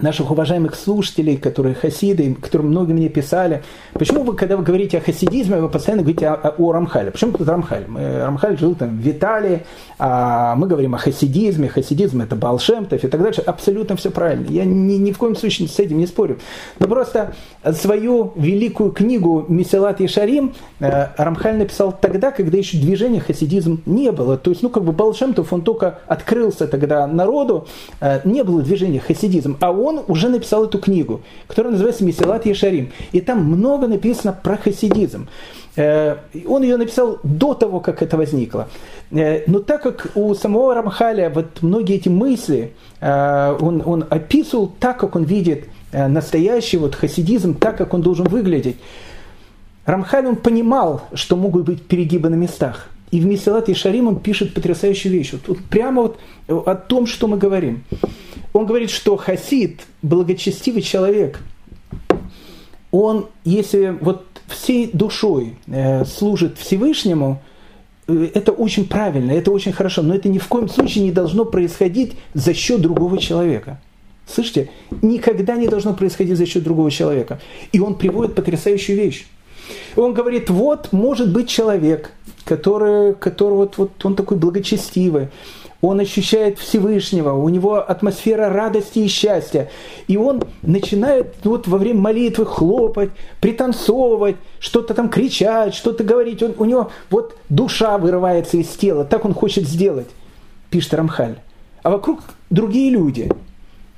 наших уважаемых слушателей, которые хасиды, которые многие мне писали, почему вы, когда вы говорите о хасидизме, вы постоянно говорите о, о, о Рамхале? Почему тут Рамхаль? Рамхаль жил там в Италии, а мы говорим о хасидизме, хасидизм это Балшемтов и так дальше. Абсолютно все правильно. Я ни, ни в коем случае с этим не спорю. Но просто свою великую книгу Меселат Ешарим э, Рамхаль написал тогда, когда еще движения хасидизм не было. То есть, ну, как бы Балшемтов, он только открылся тогда народу, э, не было движения хасидизм, а он уже написал эту книгу, которая называется «Месилат Ешарим». И там много написано про хасидизм. Э, он ее написал до того, как это возникло. Э, но так как у самого Рамхаля вот многие эти мысли э, он, он описывал так, как он видит настоящий вот хасидизм, так, как он должен выглядеть, Рамхаль он понимал, что могут быть перегибы на местах. И в Месилат и Шарим он пишет потрясающую вещь. Вот, вот прямо вот о том, что мы говорим. Он говорит, что хасид, благочестивый человек, он, если вот всей душой э, служит Всевышнему, э, это очень правильно, это очень хорошо, но это ни в коем случае не должно происходить за счет другого человека. Слышите, никогда не должно происходить за счет другого человека. И он приводит потрясающую вещь. Он говорит, вот может быть человек, который, который вот, вот он такой благочестивый, он ощущает Всевышнего, у него атмосфера радости и счастья. И он начинает вот во время молитвы хлопать, пританцовывать, что-то там кричать, что-то говорить. Он, у него вот душа вырывается из тела, так он хочет сделать, пишет Рамхаль. А вокруг другие люди.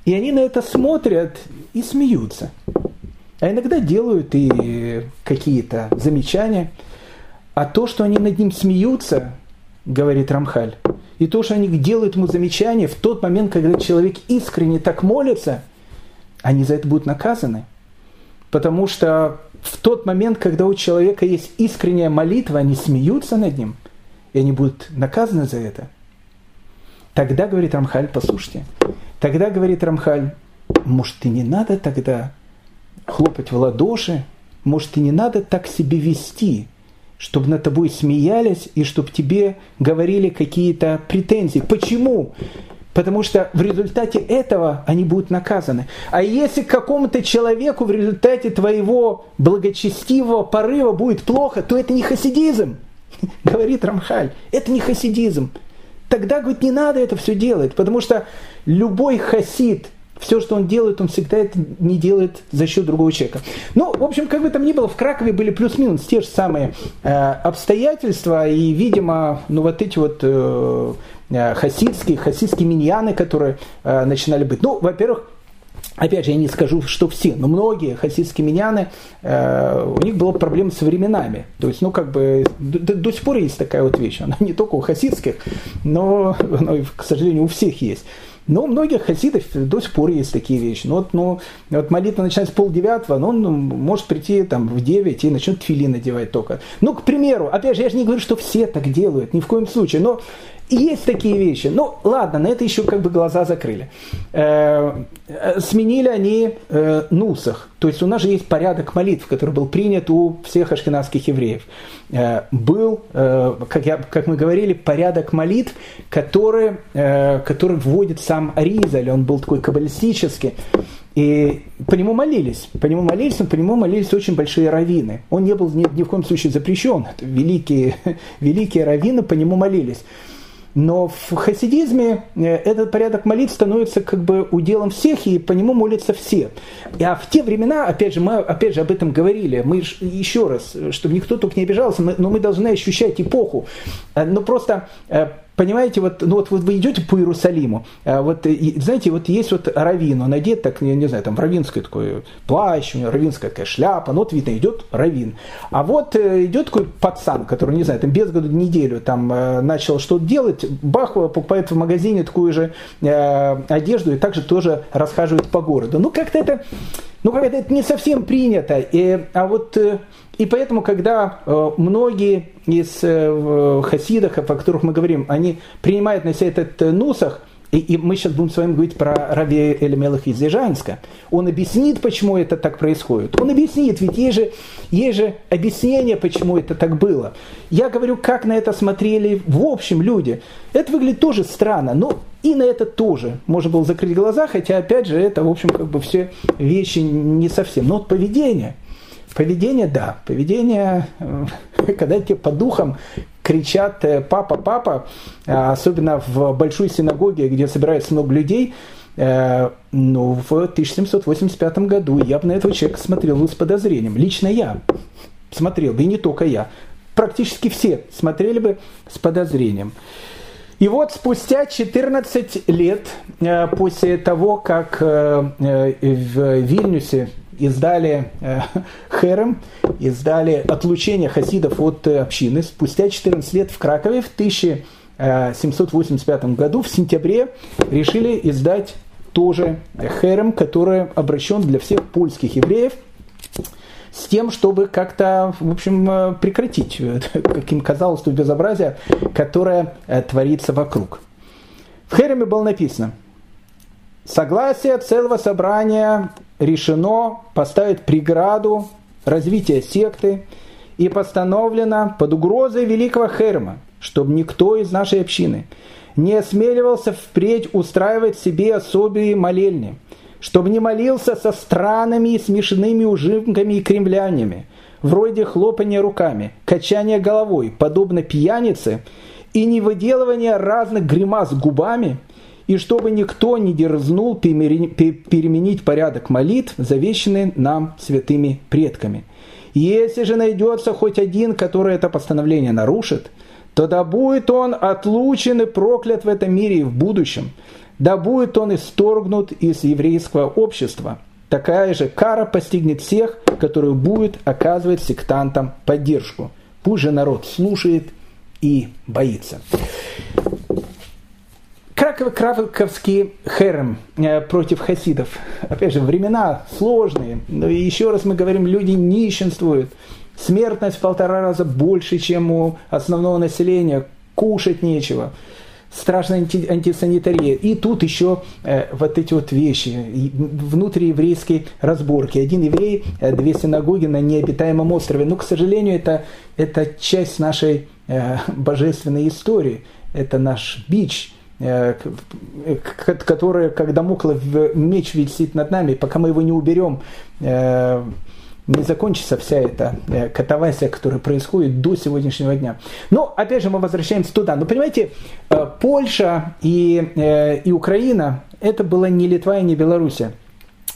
И они на это смотрят и смеются. А иногда делают и какие-то замечания. А то, что они над ним смеются, говорит Рамхаль, и то, что они делают ему замечания в тот момент, когда человек искренне так молится, они за это будут наказаны. Потому что в тот момент, когда у человека есть искренняя молитва, они смеются над ним, и они будут наказаны за это. Тогда, говорит Рамхаль, послушайте, тогда, говорит Рамхаль, может, и не надо тогда хлопать в ладоши, может, и не надо так себе вести – чтобы над тобой смеялись и чтобы тебе говорили какие-то претензии. Почему? Потому что в результате этого они будут наказаны. А если какому-то человеку в результате твоего благочестивого порыва будет плохо, то это не хасидизм, говорит Рамхаль. Это не хасидизм. Тогда, говорит, не надо это все делать, потому что любой хасид – все, что он делает, он всегда это не делает за счет другого человека. Ну, в общем, как бы там ни было, в Кракове были плюс-минус те же самые э, обстоятельства, и, видимо, ну вот эти вот э, э хасидские, хасидские миньяны, которые э, начинали быть. Ну, во-первых, Опять же, я не скажу, что все, но многие хасидские миняны, э, у них была проблема с временами. То есть, ну, как бы, до, до сих пор есть такая вот вещь. Она не только у хасидских, но, но к сожалению, у всех есть. Но у многих хасидов до сих пор есть такие вещи. Ну, вот, ну, вот молитва начинается с полдевятого, но он может прийти там в девять и начнет твили надевать только. Ну, к примеру, опять же, я же не говорю, что все так делают, ни в коем случае, но есть такие вещи. Ну, ладно, на это еще как бы глаза закрыли. Э, э, сменили они э, нусах. То есть у нас же есть порядок молитв, который был принят у всех ашкенадских евреев. Был, как, я, как мы говорили, порядок молитв, который, который вводит сам Аризаль. Он был такой каббалистический. И по нему молились. По нему молились, по нему молились очень большие раввины. Он не был ни, ни в коем случае запрещен. Великие, великие раввины по нему молились. Но в хасидизме э, этот порядок молитв становится как бы уделом всех, и по нему молятся все. А в те времена, опять же, мы опять же об этом говорили, мы еще раз, чтобы никто только не обижался, но мы должны ощущать эпоху. Э, но просто э, понимаете, вот, ну вот, вот вы идете по Иерусалиму, а вот, и, знаете, вот есть вот раввин, он одет так, я не знаю, там равинский такой плащ, у него равинская такая шляпа, ну вот видно, идет равин. А вот э, идет такой пацан, который, не знаю, там без года неделю там э, начал что-то делать, бах, покупает в магазине такую же э, одежду и также тоже расхаживает по городу. Ну как-то это, ну как-то это не совсем принято. И, а вот э, и поэтому, когда э, многие из э, хасидов, о которых мы говорим, они принимают на себя этот э, нусах, и, и мы сейчас будем с вами говорить про Раби Элемелах из Ежанска. Он объяснит, почему это так происходит. Он объяснит, ведь есть же, есть же объяснение, почему это так было. Я говорю, как на это смотрели в общем люди. Это выглядит тоже странно, но и на это тоже можно было закрыть глаза, хотя, опять же, это, в общем, как бы все вещи не совсем. Но вот поведение – Поведение, да, поведение, э, когда тебе по духам кричат э, «папа, папа», а особенно в большой синагоге, где собирается много людей, э, ну, в 1785 году я бы на этого человека смотрел с подозрением. Лично я смотрел бы, и не только я. Практически все смотрели бы с подозрением. И вот спустя 14 лет после того, как в Вильнюсе издали э, Херем, издали отлучение хасидов от э, общины. Спустя 14 лет в Кракове в 1785 году, в сентябре, решили издать тоже Херем, который обращен для всех польских евреев, с тем, чтобы как-то, в общем, э, прекратить, как им казалось, то безобразие, которое творится вокруг. В Хереме было написано, согласие целого собрания решено поставить преграду развития секты и постановлено под угрозой великого Херма, чтобы никто из нашей общины не осмеливался впредь устраивать себе особые молельни, чтобы не молился со странными и смешными ужимками и кремлянями, вроде хлопания руками, качания головой, подобно пьянице, и не выделывания разных гримас губами – и чтобы никто не дерзнул переменить порядок молитв, завещанный нам святыми предками. Если же найдется хоть один, который это постановление нарушит, то да будет он отлучен и проклят в этом мире и в будущем, да будет он исторгнут из еврейского общества. Такая же кара постигнет всех, которые будет оказывать сектантам поддержку. Пусть же народ слушает и боится. Краковский херем э, против хасидов. Опять же, времена сложные. Но еще раз мы говорим, люди нищенствуют. Смертность в полтора раза больше, чем у основного населения. Кушать нечего. Страшная анти, антисанитария. И тут еще э, вот эти вот вещи, внутриеврейские разборки. Один еврей, э, две синагоги на необитаемом острове. Но, к сожалению, это, это часть нашей э, божественной истории. Это наш бич которая, когда Муклов меч висит над нами, пока мы его не уберем, э, не закончится вся эта э, катавасия, которая происходит до сегодняшнего дня. Но, опять же, мы возвращаемся туда. Но, понимаете, Польша и, и Украина, это была не Литва и не Белоруссия.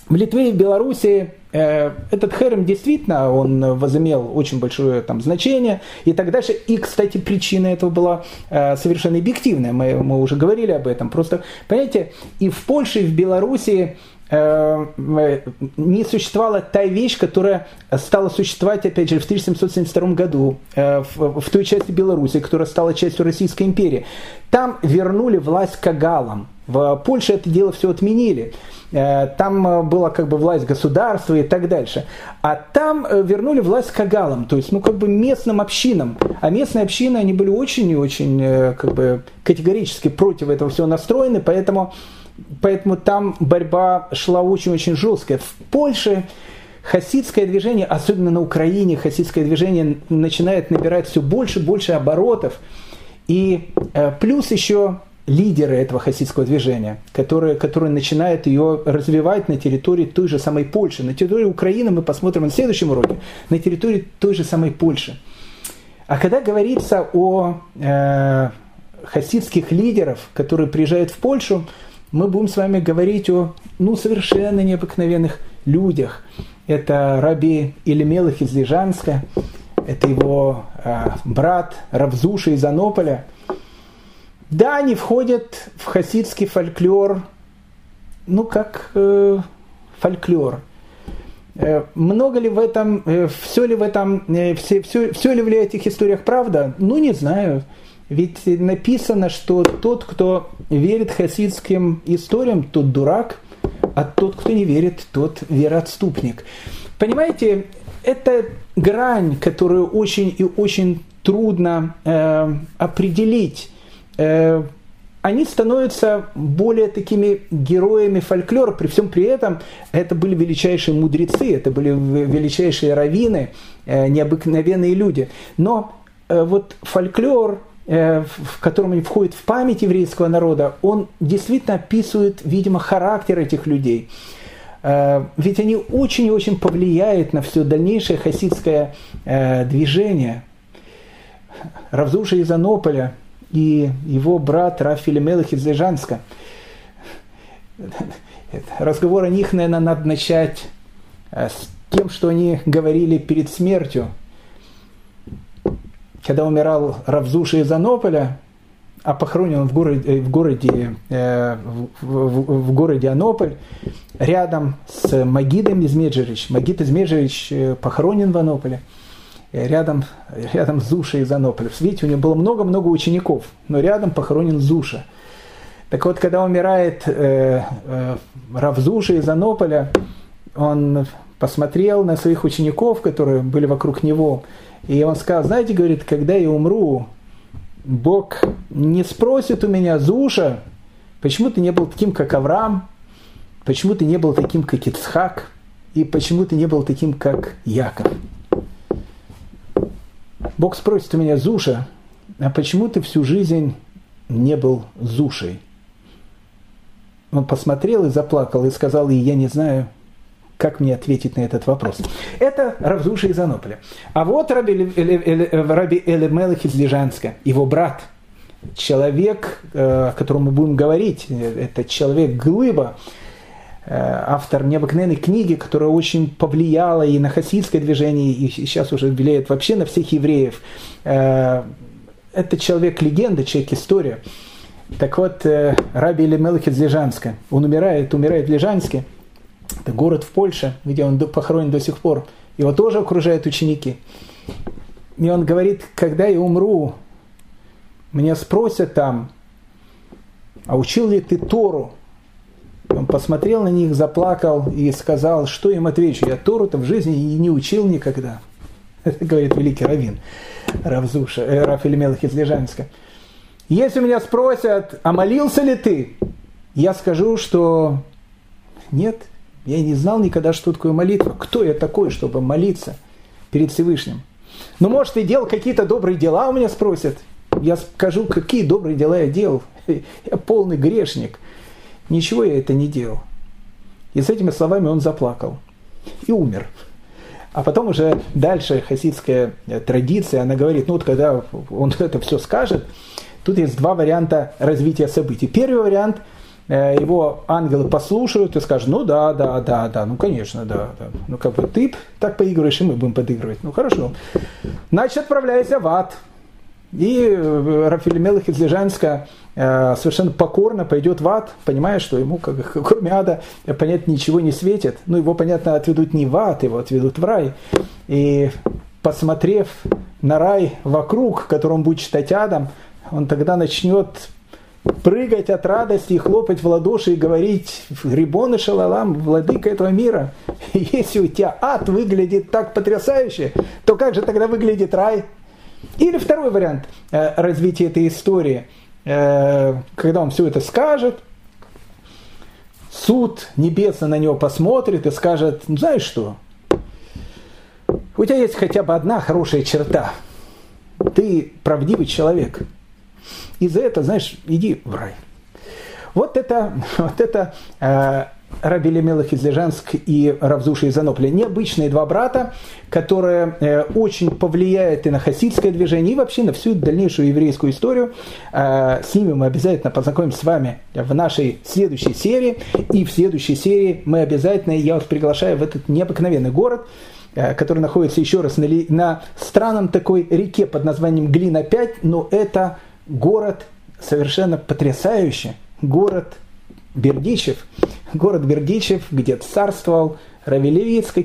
В Литве и в Белоруссии Э, этот Херем действительно, он возымел очень большое там, значение и так дальше. И, кстати, причина этого была э, совершенно объективная, мы, мы уже говорили об этом. Просто, понимаете, и в Польше, и в Белоруссии э, не существовала та вещь, которая стала существовать, опять же, в 1772 году э, в, в той части Беларуси, которая стала частью Российской империи. Там вернули власть кагалам. В Польше это дело все отменили. Э, там была как бы власть государства и так дальше. А там вернули власть кагалам, то есть ну как бы местным общинам. А местные общины, они были очень и очень как бы категорически против этого всего настроены, поэтому Поэтому там борьба шла очень-очень жесткая. В Польше хасидское движение, особенно на Украине, хасидское движение начинает набирать все больше и больше оборотов. И э, плюс еще лидеры этого хасидского движения, которые, которые начинают ее развивать на территории той же самой Польши. На территории Украины мы посмотрим на следующем уроке, на территории той же самой Польши. А когда говорится о э, хасидских лидеров, которые приезжают в Польшу, мы будем с вами говорить о ну, совершенно необыкновенных людях. Это раби Илемелых из Лежанска, это его э, брат Равзуша из Анополя. Да, они входят в хасидский фольклор, ну, как э, фольклор. Э, много ли в этом, э, все ли в этом, э, все, все, все ли в этих историях правда? Ну, не знаю. Ведь написано, что тот, кто верит хасидским историям, тот дурак, а тот, кто не верит, тот вероотступник. Понимаете, это грань, которую очень и очень трудно э, определить. Э, они становятся более такими героями фольклора, при всем при этом это были величайшие мудрецы, это были величайшие раввины, э, необыкновенные люди. Но э, вот фольклор, в котором они входят в память еврейского народа, он действительно описывает, видимо, характер этих людей. Э, ведь они очень и очень повлияют на все дальнейшее хасидское э, движение. Равзуша из Анополя и его брат Рафиль Мелых из Лежанска. Разговор о них, наверное, надо начать с тем, что они говорили перед смертью – когда умирал Равзуша из Анополя, а похоронен он в городе, в городе, э, в, в, в городе Анополь, рядом с Магидом из Меджерич. Магид из Меджерич э, похоронен в Анополе, э, рядом, рядом с Зушей из Анополя. Видите, у него было много-много учеников, но рядом похоронен Зуша. Так вот, когда умирает э, э, Равзуша из Анополя, он посмотрел на своих учеников, которые были вокруг него, и он сказал, знаете, говорит, когда я умру, Бог не спросит у меня, Зуша, почему ты не был таким, как Авраам, почему ты не был таким, как Ицхак, и почему ты не был таким, как Яков. Бог спросит у меня, Зуша, а почему ты всю жизнь не был Зушей? Он посмотрел и заплакал и сказал, и я не знаю, как мне ответить на этот вопрос? Это Равзуша из Анополя. А вот Раби, Раби Элемелых из Лежанска, его брат, человек, э, о котором мы будем говорить, это человек Глыба, э, автор необыкновенной книги, которая очень повлияла и на хасидское движение, и сейчас уже влияет вообще на всех евреев. Э, это человек-легенда, человек-история. Так вот, Раби Элемелых из Лежанска, он умирает, умирает в Лежанске – это город в Польше, где он похоронен до сих пор. Его тоже окружают ученики. И он говорит, когда я умру, меня спросят там, а учил ли ты Тору? Он посмотрел на них, заплакал и сказал, что им отвечу. Я Тору-то в жизни и не учил никогда. Это говорит великий раввин Равзуша, э, Рафаэль Мелах из Лежанска. Если меня спросят, а молился ли ты? Я скажу, что нет, я не знал никогда, что такое молитва. Кто я такой, чтобы молиться перед Всевышним? Ну, может, и делал какие-то добрые дела, у меня спросят. Я скажу, какие добрые дела я делал. Я полный грешник. Ничего я это не делал. И с этими словами он заплакал. И умер. А потом уже дальше хасидская традиция, она говорит, ну вот когда он это все скажет, тут есть два варианта развития событий. Первый вариант – Э, его ангелы послушают и скажут, ну да, да, да, да, ну конечно, да, да. Ну как бы ты так поигрываешь, и мы будем подыгрывать. Ну хорошо. Значит, отправляйся в ад. И э, Рафаэль Мелых из Лежанска э, совершенно покорно пойдет в ад, понимая, что ему, как, кроме ада, понятно, ничего не светит. Ну, его, понятно, отведут не в ад, его отведут в рай. И посмотрев на рай вокруг, который он будет читать адом, он тогда начнет прыгать от радости и хлопать в ладоши и говорить «Рибон и Шалалам, владыка этого мира, если у тебя ад выглядит так потрясающе, то как же тогда выглядит рай?» Или второй вариант э, развития этой истории, э, когда он все это скажет, суд небесный на него посмотрит и скажет, «Ну, знаешь что, у тебя есть хотя бы одна хорошая черта. Ты правдивый человек – и за это, знаешь, иди в рай. Вот это, вот это э, Раби Лемелах из Лежанск и Равзуша из Анопля. Необычные два брата, которые э, очень повлияют и на хасидское движение, и вообще на всю дальнейшую еврейскую историю. Э, с ними мы обязательно познакомимся с вами в нашей следующей серии. И в следующей серии мы обязательно, я вас приглашаю в этот необыкновенный город, э, который находится еще раз на, на странном такой реке под названием Глина-5, но это город совершенно потрясающий, город Бердичев. Город Бердичев, где царствовал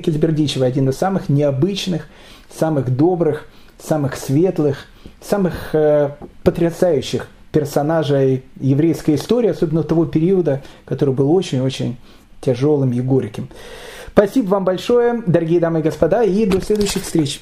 из Бердичева, один из самых необычных, самых добрых, самых светлых, самых э, потрясающих персонажей еврейской истории, особенно того периода, который был очень-очень тяжелым и горьким. Спасибо вам большое, дорогие дамы и господа, и до следующих встреч.